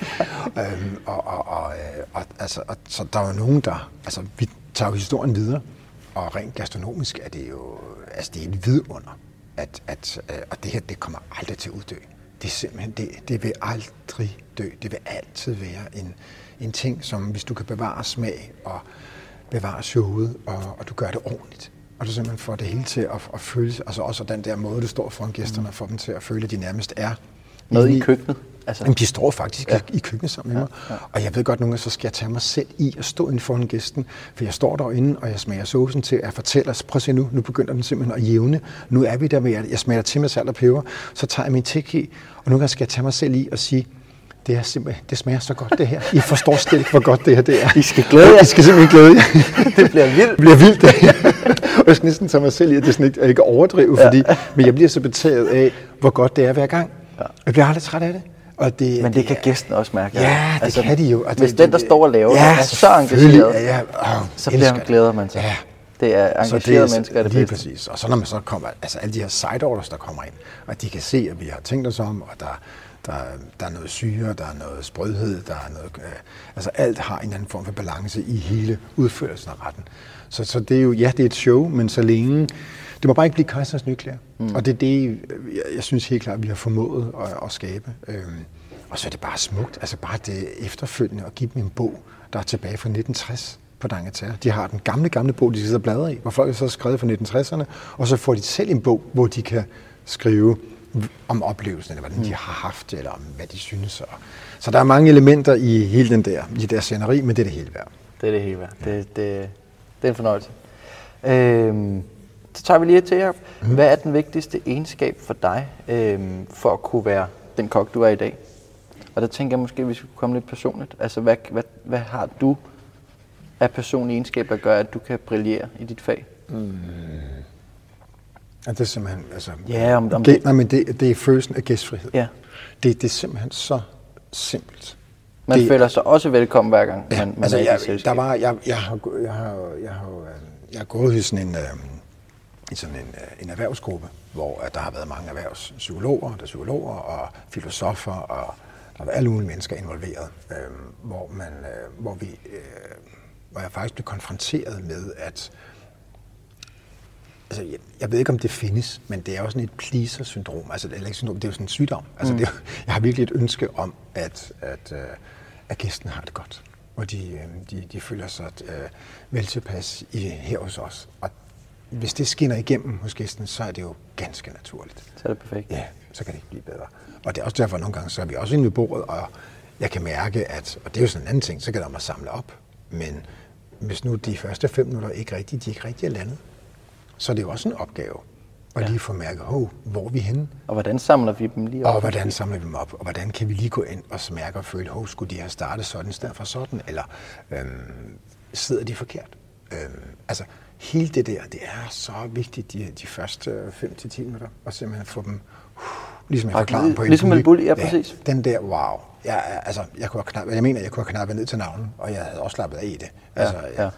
øhm, og, og, og, øh, og, altså, og, så der er jo nogen, der, altså vi tager jo historien videre, og rent gastronomisk er det jo altså det er en vidunder, at, at, øh, og det her det kommer aldrig til at uddø. Det er simpelthen, det, det vil aldrig dø. Det vil altid være en, en ting, som hvis du kan bevare smag og bevare showet, og, og du gør det ordentligt, og du simpelthen får det hele til at, at føle, altså også den der måde, du står foran gæsterne, og får dem til at føle, at de nærmest er noget i køkkenet? Altså. Jamen, de står faktisk ja. i, køkkenet sammen med mig. Ja, ja. Og jeg ved godt, nogle gange så skal jeg tage mig selv i at stå inden foran gæsten, for jeg står derinde, og jeg smager såsen til at fortælle os, prøv at se nu, nu begynder den simpelthen at jævne. Nu er vi der med, jeg smager til med salt og peber, så tager jeg min i, og nogle gange skal jeg tage mig selv i og sige, det er simpelthen, det smager så godt det her. I forstår slet ikke, hvor godt det her det er. I skal glæde jer. I skal simpelthen glæde jer. [LAUGHS] det bliver vildt. Det bliver vildt, det her. Og jeg skal næsten tage mig selv i, at det sådan ikke, ikke overdrive, ja. fordi, men jeg bliver så betaget af, hvor godt det er hver gang. Ja. Jeg bliver aldrig træt af det. Og det, Men det, det kan gæsten også mærke. Ja, det altså, kan de jo. Og hvis det, den, der står og laver ja, det, er så engageret, ja, ja, oh, så bliver man, glæder man sig. Ja. Det er engagerede det, mennesker, er det lige bedste. præcis. Og så når man så kommer, altså alle de her side orders, der kommer ind, og de kan se, at vi har tænkt os om, og der, der, der er noget syre, der er noget sprødhed, der er noget, øh, altså alt har en anden form for balance i hele udførelsen af retten. Så, så det er jo, ja, det er et show, men så længe, det må bare ikke blive kejserens nyklæder. Mm. Og det er det, jeg, jeg synes helt klart, vi har formået at, at skabe. Øhm, og så er det bare smukt. Altså bare det efterfølgende at give dem en bog, der er tilbage fra 1960 på Dangeterre. De har den gamle, gamle bog, de sidder og bladrer i, hvor folk så har skrevet fra 1960'erne, og så får de selv en bog, hvor de kan skrive om oplevelsen, eller hvordan mm. de har haft det, eller om hvad de synes. Og... Så der er mange elementer i hele den der, i der sceneri, men det er det hele værd. Det er det hele værd. Det, det, det er en fornøjelse. Øhm, så tager vi lige til jer. Mm. Hvad er den vigtigste egenskab for dig, øhm, for at kunne være den kok, du er i dag? Og der tænker jeg måske, at vi skulle komme lidt personligt. Altså, hvad, hvad, hvad har du af personlige egenskaber, der gør, at du kan brillere i dit fag? Mm. Ja, det er simpelthen, altså... Ja, om, om det, nej, men det, det er følelsen af gæstfrihed. Ja. Det, det er simpelthen så simpelt. Man det, føler sig også velkommen hver gang, ja, man, man altså, er jeg, i der var, jeg, jeg, har, jeg, har, jeg, har, jeg har gået i sådan en, øh, i sådan en, øh, en erhvervsgruppe, hvor at der har været mange erhvervspsykologer, der er psykologer og filosofer, og der har alle mulige mennesker involveret, øh, hvor, man, øh, hvor, vi, øh, hvor jeg faktisk blev konfronteret med, at altså, jeg, jeg ved ikke, om det findes, men det er jo sådan et pleaser-syndrom. Altså, eller ikke syndrom, det er jo sådan en sygdom. Altså, mm. det er, [LAUGHS] jeg har virkelig et ønske om, at, at, øh, at gæsten har det godt. Og de, øh, de, de føler sig uh, vel tilpas i, her hos os. Og hvis det skinner igennem hos gæsten, så er det jo ganske naturligt. Så er det perfekt. Ja, så kan det ikke blive bedre. Og det er også derfor, at nogle gange så er vi også inde ved bordet, og jeg kan mærke, at, og det er jo sådan en anden ting, så kan der mig samle op. Men hvis nu de første fem minutter ikke rigtigt, de ikke rigtig er landet, så er det jo også en opgave at ja. lige få mærke, hov, hvor er vi henne? Og hvordan samler vi dem lige op? Og hvordan samler vi dem op? Og hvordan kan vi lige gå ind og smærke og føle, hov, skulle de have startet sådan i stedet for sådan? Eller øhm, sidder de forkert? Øhm, altså, hele det der, det er så vigtigt de, de første 5-10 minutter, og simpelthen få dem, uh, ligesom jeg forklarede på en Ligesom en bully, ja, præcis. Ja, den der, wow. Jeg, altså, jeg, kunne knap, jeg mener, jeg kunne have knappet ned til navnen, og jeg havde også slappet af i det. Altså, ja, ja. Jeg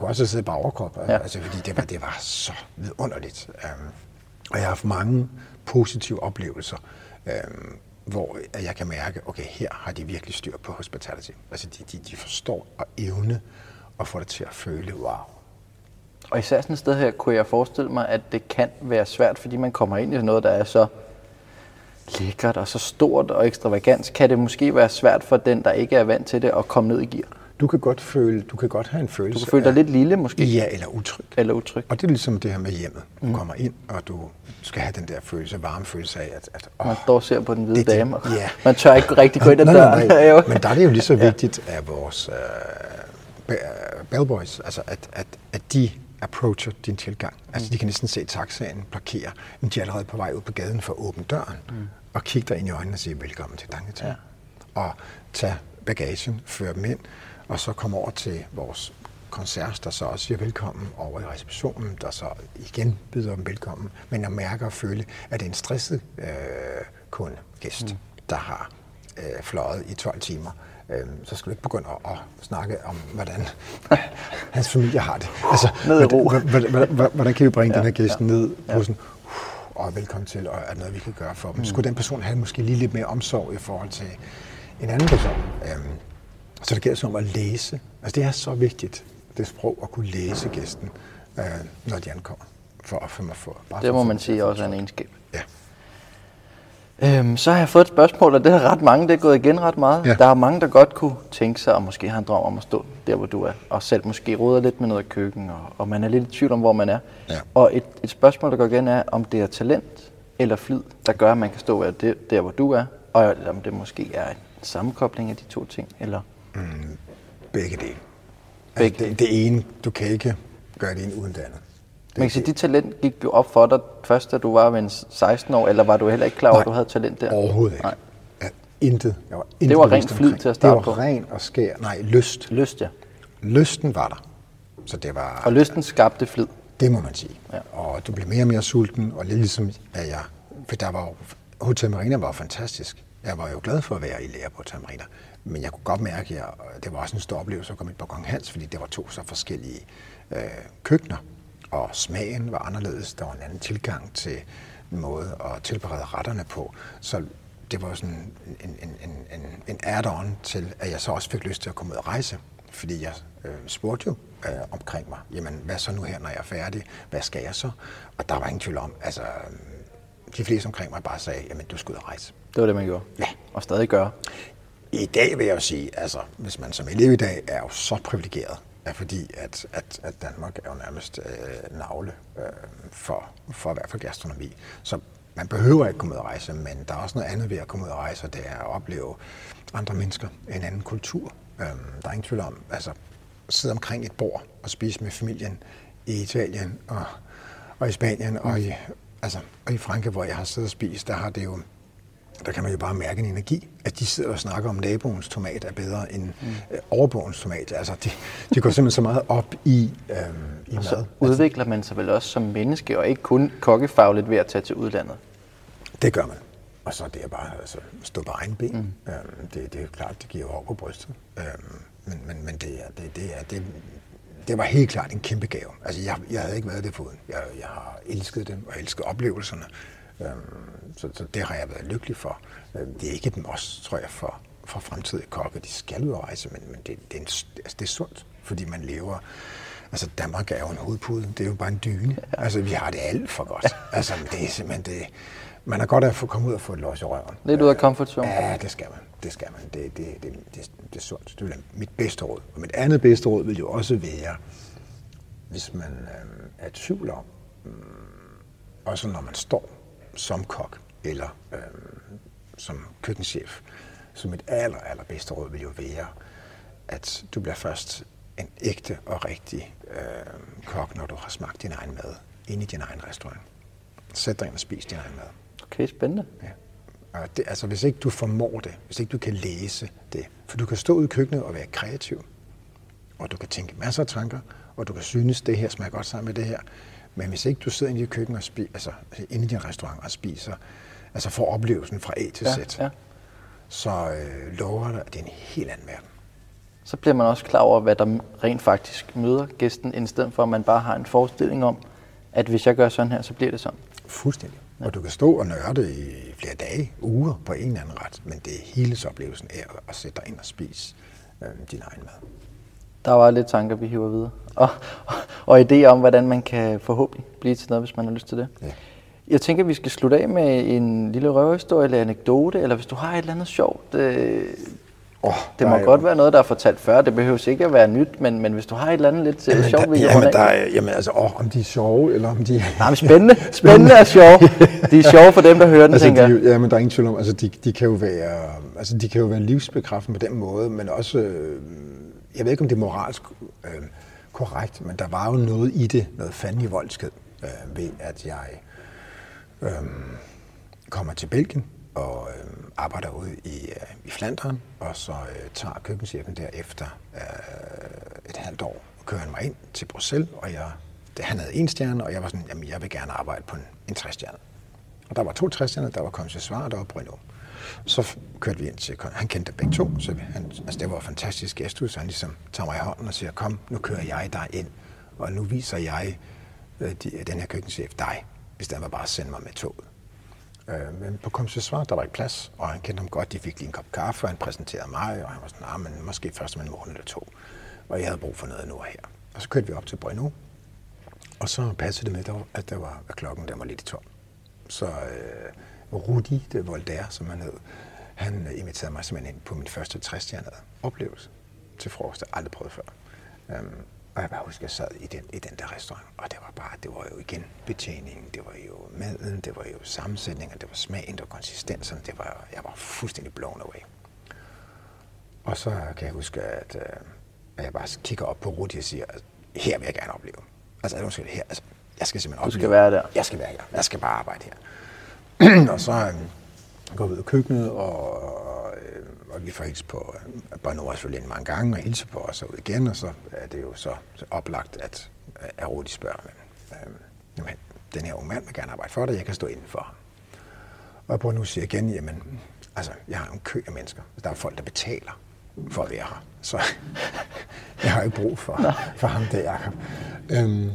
kunne også sidde på overkrop, ja. altså, fordi det var, det var så vidunderligt. Um, og jeg har haft mange positive oplevelser, um, hvor jeg kan mærke, okay, her har de virkelig styr på hospitality. Altså, de, de, de forstår og evne og får det til at føle, wow. Og især sådan et sted her, kunne jeg forestille mig, at det kan være svært, fordi man kommer ind i noget, der er så lækkert og så stort og ekstravagant. Kan det måske være svært for den, der ikke er vant til det, at komme ned i gear? Du kan godt føle, du kan godt have en følelse Du kan føle dig af, lidt lille måske? Ja, eller utryg. Eller utryg. Og det er ligesom det her med hjemmet. Du mm. kommer ind, og du skal have den der følelse, varme følelse af, at... at åh, man står og ser på den hvide det, dame, og ja. man tør ikke rigtig gå ind ad døren. Nej, [LAUGHS] nej. Men der er det jo lige så vigtigt, at vores uh, bellboys, altså at, at, at de approacher din tilgang. Altså, mm. de kan næsten se taxaen parkere, men de er allerede på vej ud på gaden for at åbne døren, mm. og kigge dig ind i øjnene og sige, velkommen til Danketown. Ja. Og tage bagagen, føre dem ind, og så komme over til vores koncert, der så også siger velkommen over i receptionen, der så igen byder dem velkommen, men jeg mærker og føle, at det er en stresset øh, kunde, gæst, mm. der har øh, fløjet i 12 timer. Øh, så skal du ikke begynde at, at snakke om, hvordan [LAUGHS] hans familie har det. Altså, ned i ro. Hvordan, hvordan, hvordan kan vi bringe ja, den her gæst ja, ned på ja. sådan, og velkommen til, og er noget, vi kan gøre for dem. Mm. Skulle den person have måske lige lidt mere omsorg i forhold til en anden person? Øh, så det gælder om at læse. Altså det er så vigtigt, det sprog, at kunne læse gæsten, øh, når de ankommer. For at få, bare det må man sige også er en egenskab. Ja. Øhm, så har jeg fået et spørgsmål, og det er ret mange, det er gået igen ret meget. Ja. Der er mange, der godt kunne tænke sig, og måske har en drøm om at stå der, hvor du er, og selv måske råder lidt med noget køkken, og, og man er lidt i tvivl om, hvor man er. Ja. Og et, et spørgsmål, der går igen, er, om det er talent eller flid, der gør, at man kan stå der, der hvor du er, og om det måske er en sammenkobling af de to ting, eller... Mm, begge dele. Begge altså, det, det ene, du kan ikke gøre det ene uden det andet. Det Men dit talent gik jo op for dig først, da du var ved 16 år, eller var du heller ikke klar over, at du havde talent der? overhovedet ikke. Nej. Ja, intet. Jeg var intet det var rent flid til at starte på? Det var ren og skær. Nej, lyst. Lyst, ja. Lysten var der. Så det var, og lysten skabte flid? Det må man sige. Ja. Og du blev mere og mere sulten, og lidt ligesom at jeg... For der var jo, Hotel Marina var fantastisk. Jeg var jo glad for at være i lære på Hotel Marina. Men jeg kunne godt mærke, at det var også en stor oplevelse at komme ind på Kong Hans, fordi det var to så forskellige øh, køkkener, og smagen var anderledes. Der var en anden tilgang til en måde at tilberede retterne på. Så det var sådan en, en, en, en, en add-on til, at jeg så også fik lyst til at komme ud og rejse. Fordi jeg øh, spurgte jo øh, omkring mig, jamen hvad så nu her, når jeg er færdig? Hvad skal jeg så? Og der var ingen tvivl om, altså de fleste omkring mig bare sagde, jamen du skal ud og rejse. Det var det, man gjorde? Ja. Og stadig gør? I dag vil jeg jo sige, altså hvis man som elev i dag er jo så privilegeret, er fordi at, at, at Danmark er jo nærmest øh, navle øh, for, for i hvert fald gastronomi. Så man behøver ikke komme ud og rejse, men der er også noget andet ved at komme ud og rejse, og det er at opleve andre mennesker, en anden kultur. Øh, der er ingen tvivl om, altså sidde omkring et bord og spise med familien i Italien og, og i Spanien og i, altså, og i Frankrig, hvor jeg har siddet og spist, der har det jo der kan man jo bare mærke en energi, at de sidder og snakker om, at naboens tomat er bedre end mm. øh, overbogens tomat. Altså, de, de går simpelthen så meget op i, øh, i mad. Så udvikler man sig vel også som menneske, og ikke kun kokkefagligt ved at tage til udlandet? Det gør man. Og så det er bare altså, stå på egen ben. Mm. Øhm, det, det er klart, det giver hår på brystet. Øhm, men, men, men det, er, det, det, er, det, det var helt klart en kæmpe gave. Altså, jeg, jeg havde ikke været det foruden. Jeg, jeg har elsket dem og elsket oplevelserne. Øhm, så, så det har jeg været lykkelig for. Øhm, det er ikke et must, tror jeg, for, for fremtidige kokke. De skal ud og rejse, men, men det, det, er en, altså, det er sundt, fordi man lever... Altså, Danmark er jo en hovedpude. Det er jo bare en dyne. Altså, vi har det alt for godt. [LAUGHS] Altså, det er simpelthen det... Man er godt af at få komme ud og få et løs i røven. Lidt ud af comfort zone. Ja, det skal man. Det skal man. Det, det, det, det, det er sundt. Det er mit bedste råd. Og mit andet bedste råd vil jo også være, hvis man øh, er i tvivl om, øh, også når man står som kok eller øh, som køkkenchef, så mit aller, allerbedste råd vil jo være, at du bliver først en ægte og rigtig øh, kok, når du har smagt din egen mad inde i din egen restaurant. Sæt dig ind og spis din egen mad. Okay, spændende. Ja. Og det, altså, hvis ikke du formår det, hvis ikke du kan læse det, for du kan stå ude i køkkenet og være kreativ, og du kan tænke masser af tanker, og du kan synes, det her smager godt sammen med det her, men hvis ikke du sidder inde i køkkenet og spiser, altså inde i din restaurant og spiser, altså får oplevelsen fra A til Z, ja, ja. så øh, lover dig, at det er en helt anden verden. Så bliver man også klar over, hvad der rent faktisk møder gæsten, i stedet for at man bare har en forestilling om, at hvis jeg gør sådan her, så bliver det sådan. Fuldstændig. Ja. Og du kan stå og nørde i flere dage, uger på en eller anden ret, men det er hele oplevelsen af at sætte dig ind og spise øh, din egen mad. Der var lidt tanker, vi hiver videre. Og, og, og idéer om, hvordan man kan forhåbentlig blive til noget, hvis man har lyst til det. Ja. Jeg tænker, at vi skal slutte af med en lille røverhistorie eller anekdote, eller hvis du har et eller andet sjovt. Øh, oh, det må godt jo... være noget, der er fortalt før. Det behøver ikke at være nyt, men, men hvis du har et eller andet lidt jamen, sjovt, vi jamen, der er, jamen altså, oh, om de er sjove, eller om de... Nej, men spændende. spændende er sjove. [LAUGHS] De er sjove for dem, der hører den, altså, tænker jeg. Ja, men der er ingen tvivl om, altså, de, de, kan jo være, altså, de kan jo være livsbekræftende på den måde, men også... Øh, jeg ved ikke, om det er moralsk øh, korrekt, men der var jo noget i det, noget fandelig voldsked, øh, ved at jeg øh, kommer til Belgien og øh, arbejder ude i, øh, i Flandern, og så øh, tager køkkenchefen derefter øh, et halvt år og kører han mig ind til Bruxelles, og jeg, det, han havde en stjerne, og jeg var sådan, jamen jeg vil gerne arbejde på en, en træstjerne. Og der var to træstjerner, der var Concessoire, og der var Bruno. Så kørte vi ind til, han kendte begge to, så han, altså det var fantastisk gæsthus, så han ligesom tager mig i hånden og siger, kom, nu kører jeg dig ind, og nu viser jeg øh, de, den her køkkenchef dig, hvis den var bare at sende mig med toget. Øh, men på Komsesvar, der var ikke plads, og han kendte ham godt, de fik lige en kop kaffe, og han præsenterede mig, og han var sådan, ah, men måske først om en måned eller to, og jeg havde brug for noget nu og her. Og så kørte vi op til Brøndå, og så passede det med, at, der var, at klokken der var lidt i tom. Så øh, Rudi de Voltaire, som han hed, han inviterede mig simpelthen ind på min første 60-stjernede oplevelse til frokost, jeg aldrig prøvet før. Um, og jeg bare husker, at jeg sad i den, i den der restaurant, og det var bare, det var jo igen betjeningen, det var jo maden, det var jo sammensætningen, det var smagen, det var konsistensen, det var, jeg var fuldstændig blown away. Og så kan jeg huske, at, uh, at jeg bare kigger op på Rudi og siger, at her vil jeg gerne opleve. Altså, jeg, her, altså, jeg skal simpelthen opleve. Du skal være der. Jeg skal være her. Jeg skal bare arbejde her. [CLEARS THROAT] og så øh, går vi ud af køkkenet, og, øh, og vi får hils på øh, Bonora selvfølgelig mange gange, og hilser på os og ud igen, og så er det jo så, så oplagt, at Arodi spørger, men, øh, jamen, den her unge mand vil gerne arbejde for dig, jeg kan stå indenfor. Og jeg prøver nu at sige igen, jamen, altså, jeg har en kø af mennesker. Der er folk, der betaler for at være her. Så [LAUGHS] jeg har ikke brug for, for ham der, Jacob. Øhm,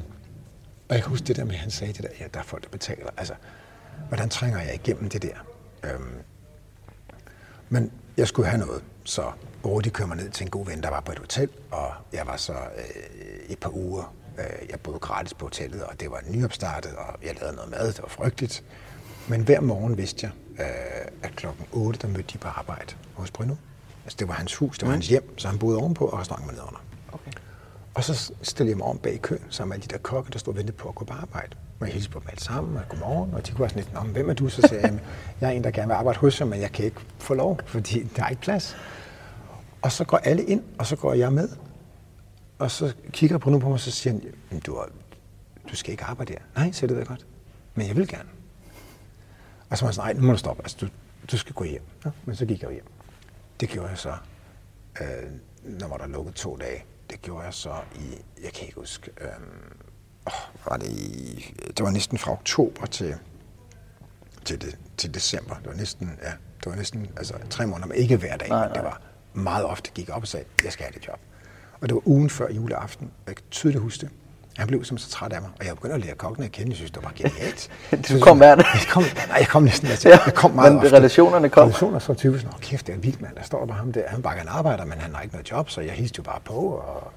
og jeg kan huske det der med, at han sagde det der, ja, der er folk, der betaler. Altså, hvordan trænger jeg igennem det der? Øhm, men jeg skulle have noget, så Rudi kører mig ned til en god ven, der var på et hotel, og jeg var så øh, et par uger. Øh, jeg boede gratis på hotellet, og det var nyopstartet, og jeg lavede noget mad, det var frygteligt. Men hver morgen vidste jeg, øh, at klokken 8, der mødte de på arbejde hos Bruno. Altså, det var hans hus, det var mm. hans hjem, så han boede ovenpå, og restauranten var nedenunder. Okay. Og så stillede jeg mig om bag køen, sammen med alle de der kokke, der stod og ventede på at gå på arbejde må jeg hilse på dem alle sammen, og godmorgen, og de kunne være sådan lidt, hvem er du? Så sagde jeg, jeg er en, der gerne vil arbejde hos jer, men jeg kan ikke få lov, fordi der er ikke plads. Og så går alle ind, og så går jeg med. Og så kigger Bruno på mig, og så siger han, du, du skal ikke arbejde der. Nej, siger det da godt. Men jeg vil gerne. Og så var jeg sådan, nej, nu må du stoppe. Altså, du, du skal gå hjem. Ja, men så gik jeg hjem. Det gjorde jeg så, øh, når var der lukket to dage. Det gjorde jeg så i, jeg kan ikke huske, øh, var det, i, det var næsten fra oktober til til, det, til december. Det var næsten, ja, det var næsten altså, tre måneder, men ikke hver dag, nej, men det var meget ofte gik op og sagde, jeg skal have det job. Og det var ugen før juleaften, og jeg kan tydeligt huske det. Han blev som så træt af mig, og jeg begyndte at lære kokken at kende. Jeg synes, det var genialt. [LAUGHS] du kom hver dag? Jeg kom, nej, jeg kom næsten. Altså, jeg kom meget men ofte. relationerne kom? Relationerne så typisk, nå kæft, det er vildt, mand. Der står bare ham der. Han bare en arbejder, men han har ikke noget job, så jeg hilste jo bare på. Og,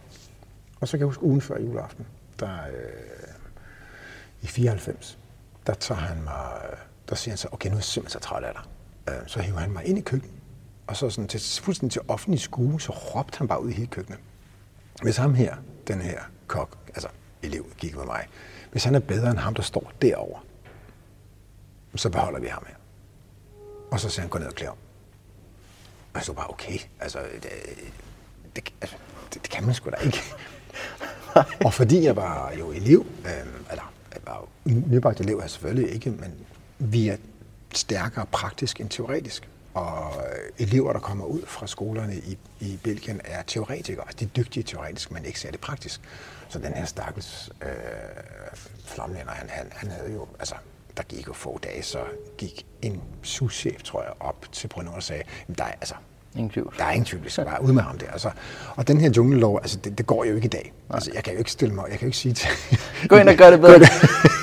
og så kan jeg huske ugen før juleaften, der øh, i 94, der tager han mig, øh, der siger han så, okay, nu er jeg simpelthen så træt af dig. Øh, så hiver han mig ind i køkkenet, og så sådan til, fuldstændig til offentlig skue, så råbte han bare ud i hele køkkenet. Hvis ham her, den her kok, altså elev, gik med mig, hvis han er bedre end ham, der står derovre, så beholder vi ham her. Og så siger han, gå ned og klæde om. Og så bare, okay, altså, det, det, altså, det, det kan man sgu da ikke. [LAUGHS] og fordi jeg var jo elev, øh, eller jeg var jo nybagt elev er selvfølgelig ikke, men vi er stærkere praktisk end teoretisk. Og øh, elever, der kommer ud fra skolerne i, i Belgien, er teoretikere. Altså, de er dygtige teoretisk, men ikke særlig praktisk. Så den her stakkels øh, flamlænder, han, han, han havde jo, altså, der gik jo få dage, så gik en souschef, tror jeg, op til Bruno og sagde, der er, altså, ingen tvivl. Der er ingen tvivl, vi skal bare ud med ham der. Altså, og den her junglelov, altså, det, det, går jo ikke i dag. Altså, jeg kan jo ikke stille mig, jeg kan jo ikke sige til... [LAUGHS] Gå ind og gør det bedre.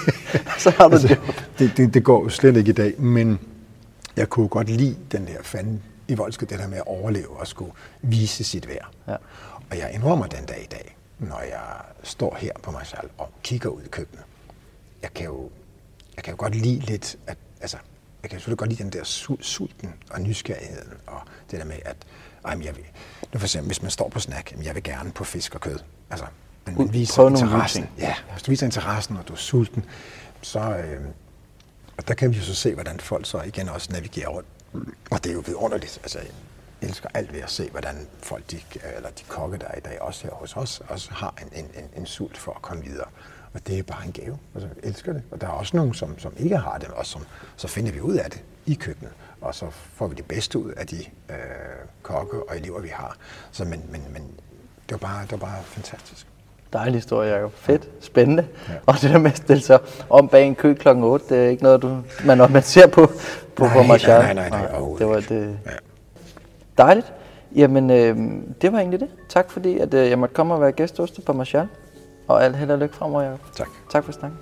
[LAUGHS] så har du altså, det, det, det går jo slet ikke i dag, men jeg kunne godt lide den der fanden i voldske, det der med at overleve og skulle vise sit værd. Ja. Og jeg indrømmer den dag i dag, når jeg står her på mig selv og kigger ud i køkkenet. Jeg kan jo, jeg kan jo godt lide lidt, at, altså, jeg kan selvfølgelig godt lide den der sulten og nysgerrigheden, og det der med, at ej, jeg vil, nu for eksempel, hvis man står på snack, jamen, jeg vil gerne på fisk og kød. Altså, man, man viser interessen. Ja, hvis du viser interessen, og du er sulten, så, øh, og der kan vi jo så se, hvordan folk så igen også navigerer rundt. Og det er jo vidunderligt. Altså, jeg elsker alt ved at se, hvordan folk, de, eller de kokke, der er i dag, også her hos os, også har en, en, en, en sult for at komme videre. Og det er bare en gave. Altså, jeg elsker det. Og der er også nogen, som, som ikke har det, og som, så finder vi ud af det i køkkenet. Og så får vi det bedste ud af de øh, kokke og elever, vi har. Så, men, men, men det var bare, det var bare fantastisk. Dejlig historie, Jacob. Fedt, spændende. Ja. Og det der med at stille sig om bag en kø kl. 8, det er ikke noget, du, man, man ser på, på nej, nej, nej, nej, nej, nej, det var det. Ja. Dejligt. Jamen, øh, det var egentlig det. Tak fordi, at øh, jeg måtte komme og være gæst hos dig på Marshall. Og alt held og lykke fremover, Jacob. Tak. Tak for snakken.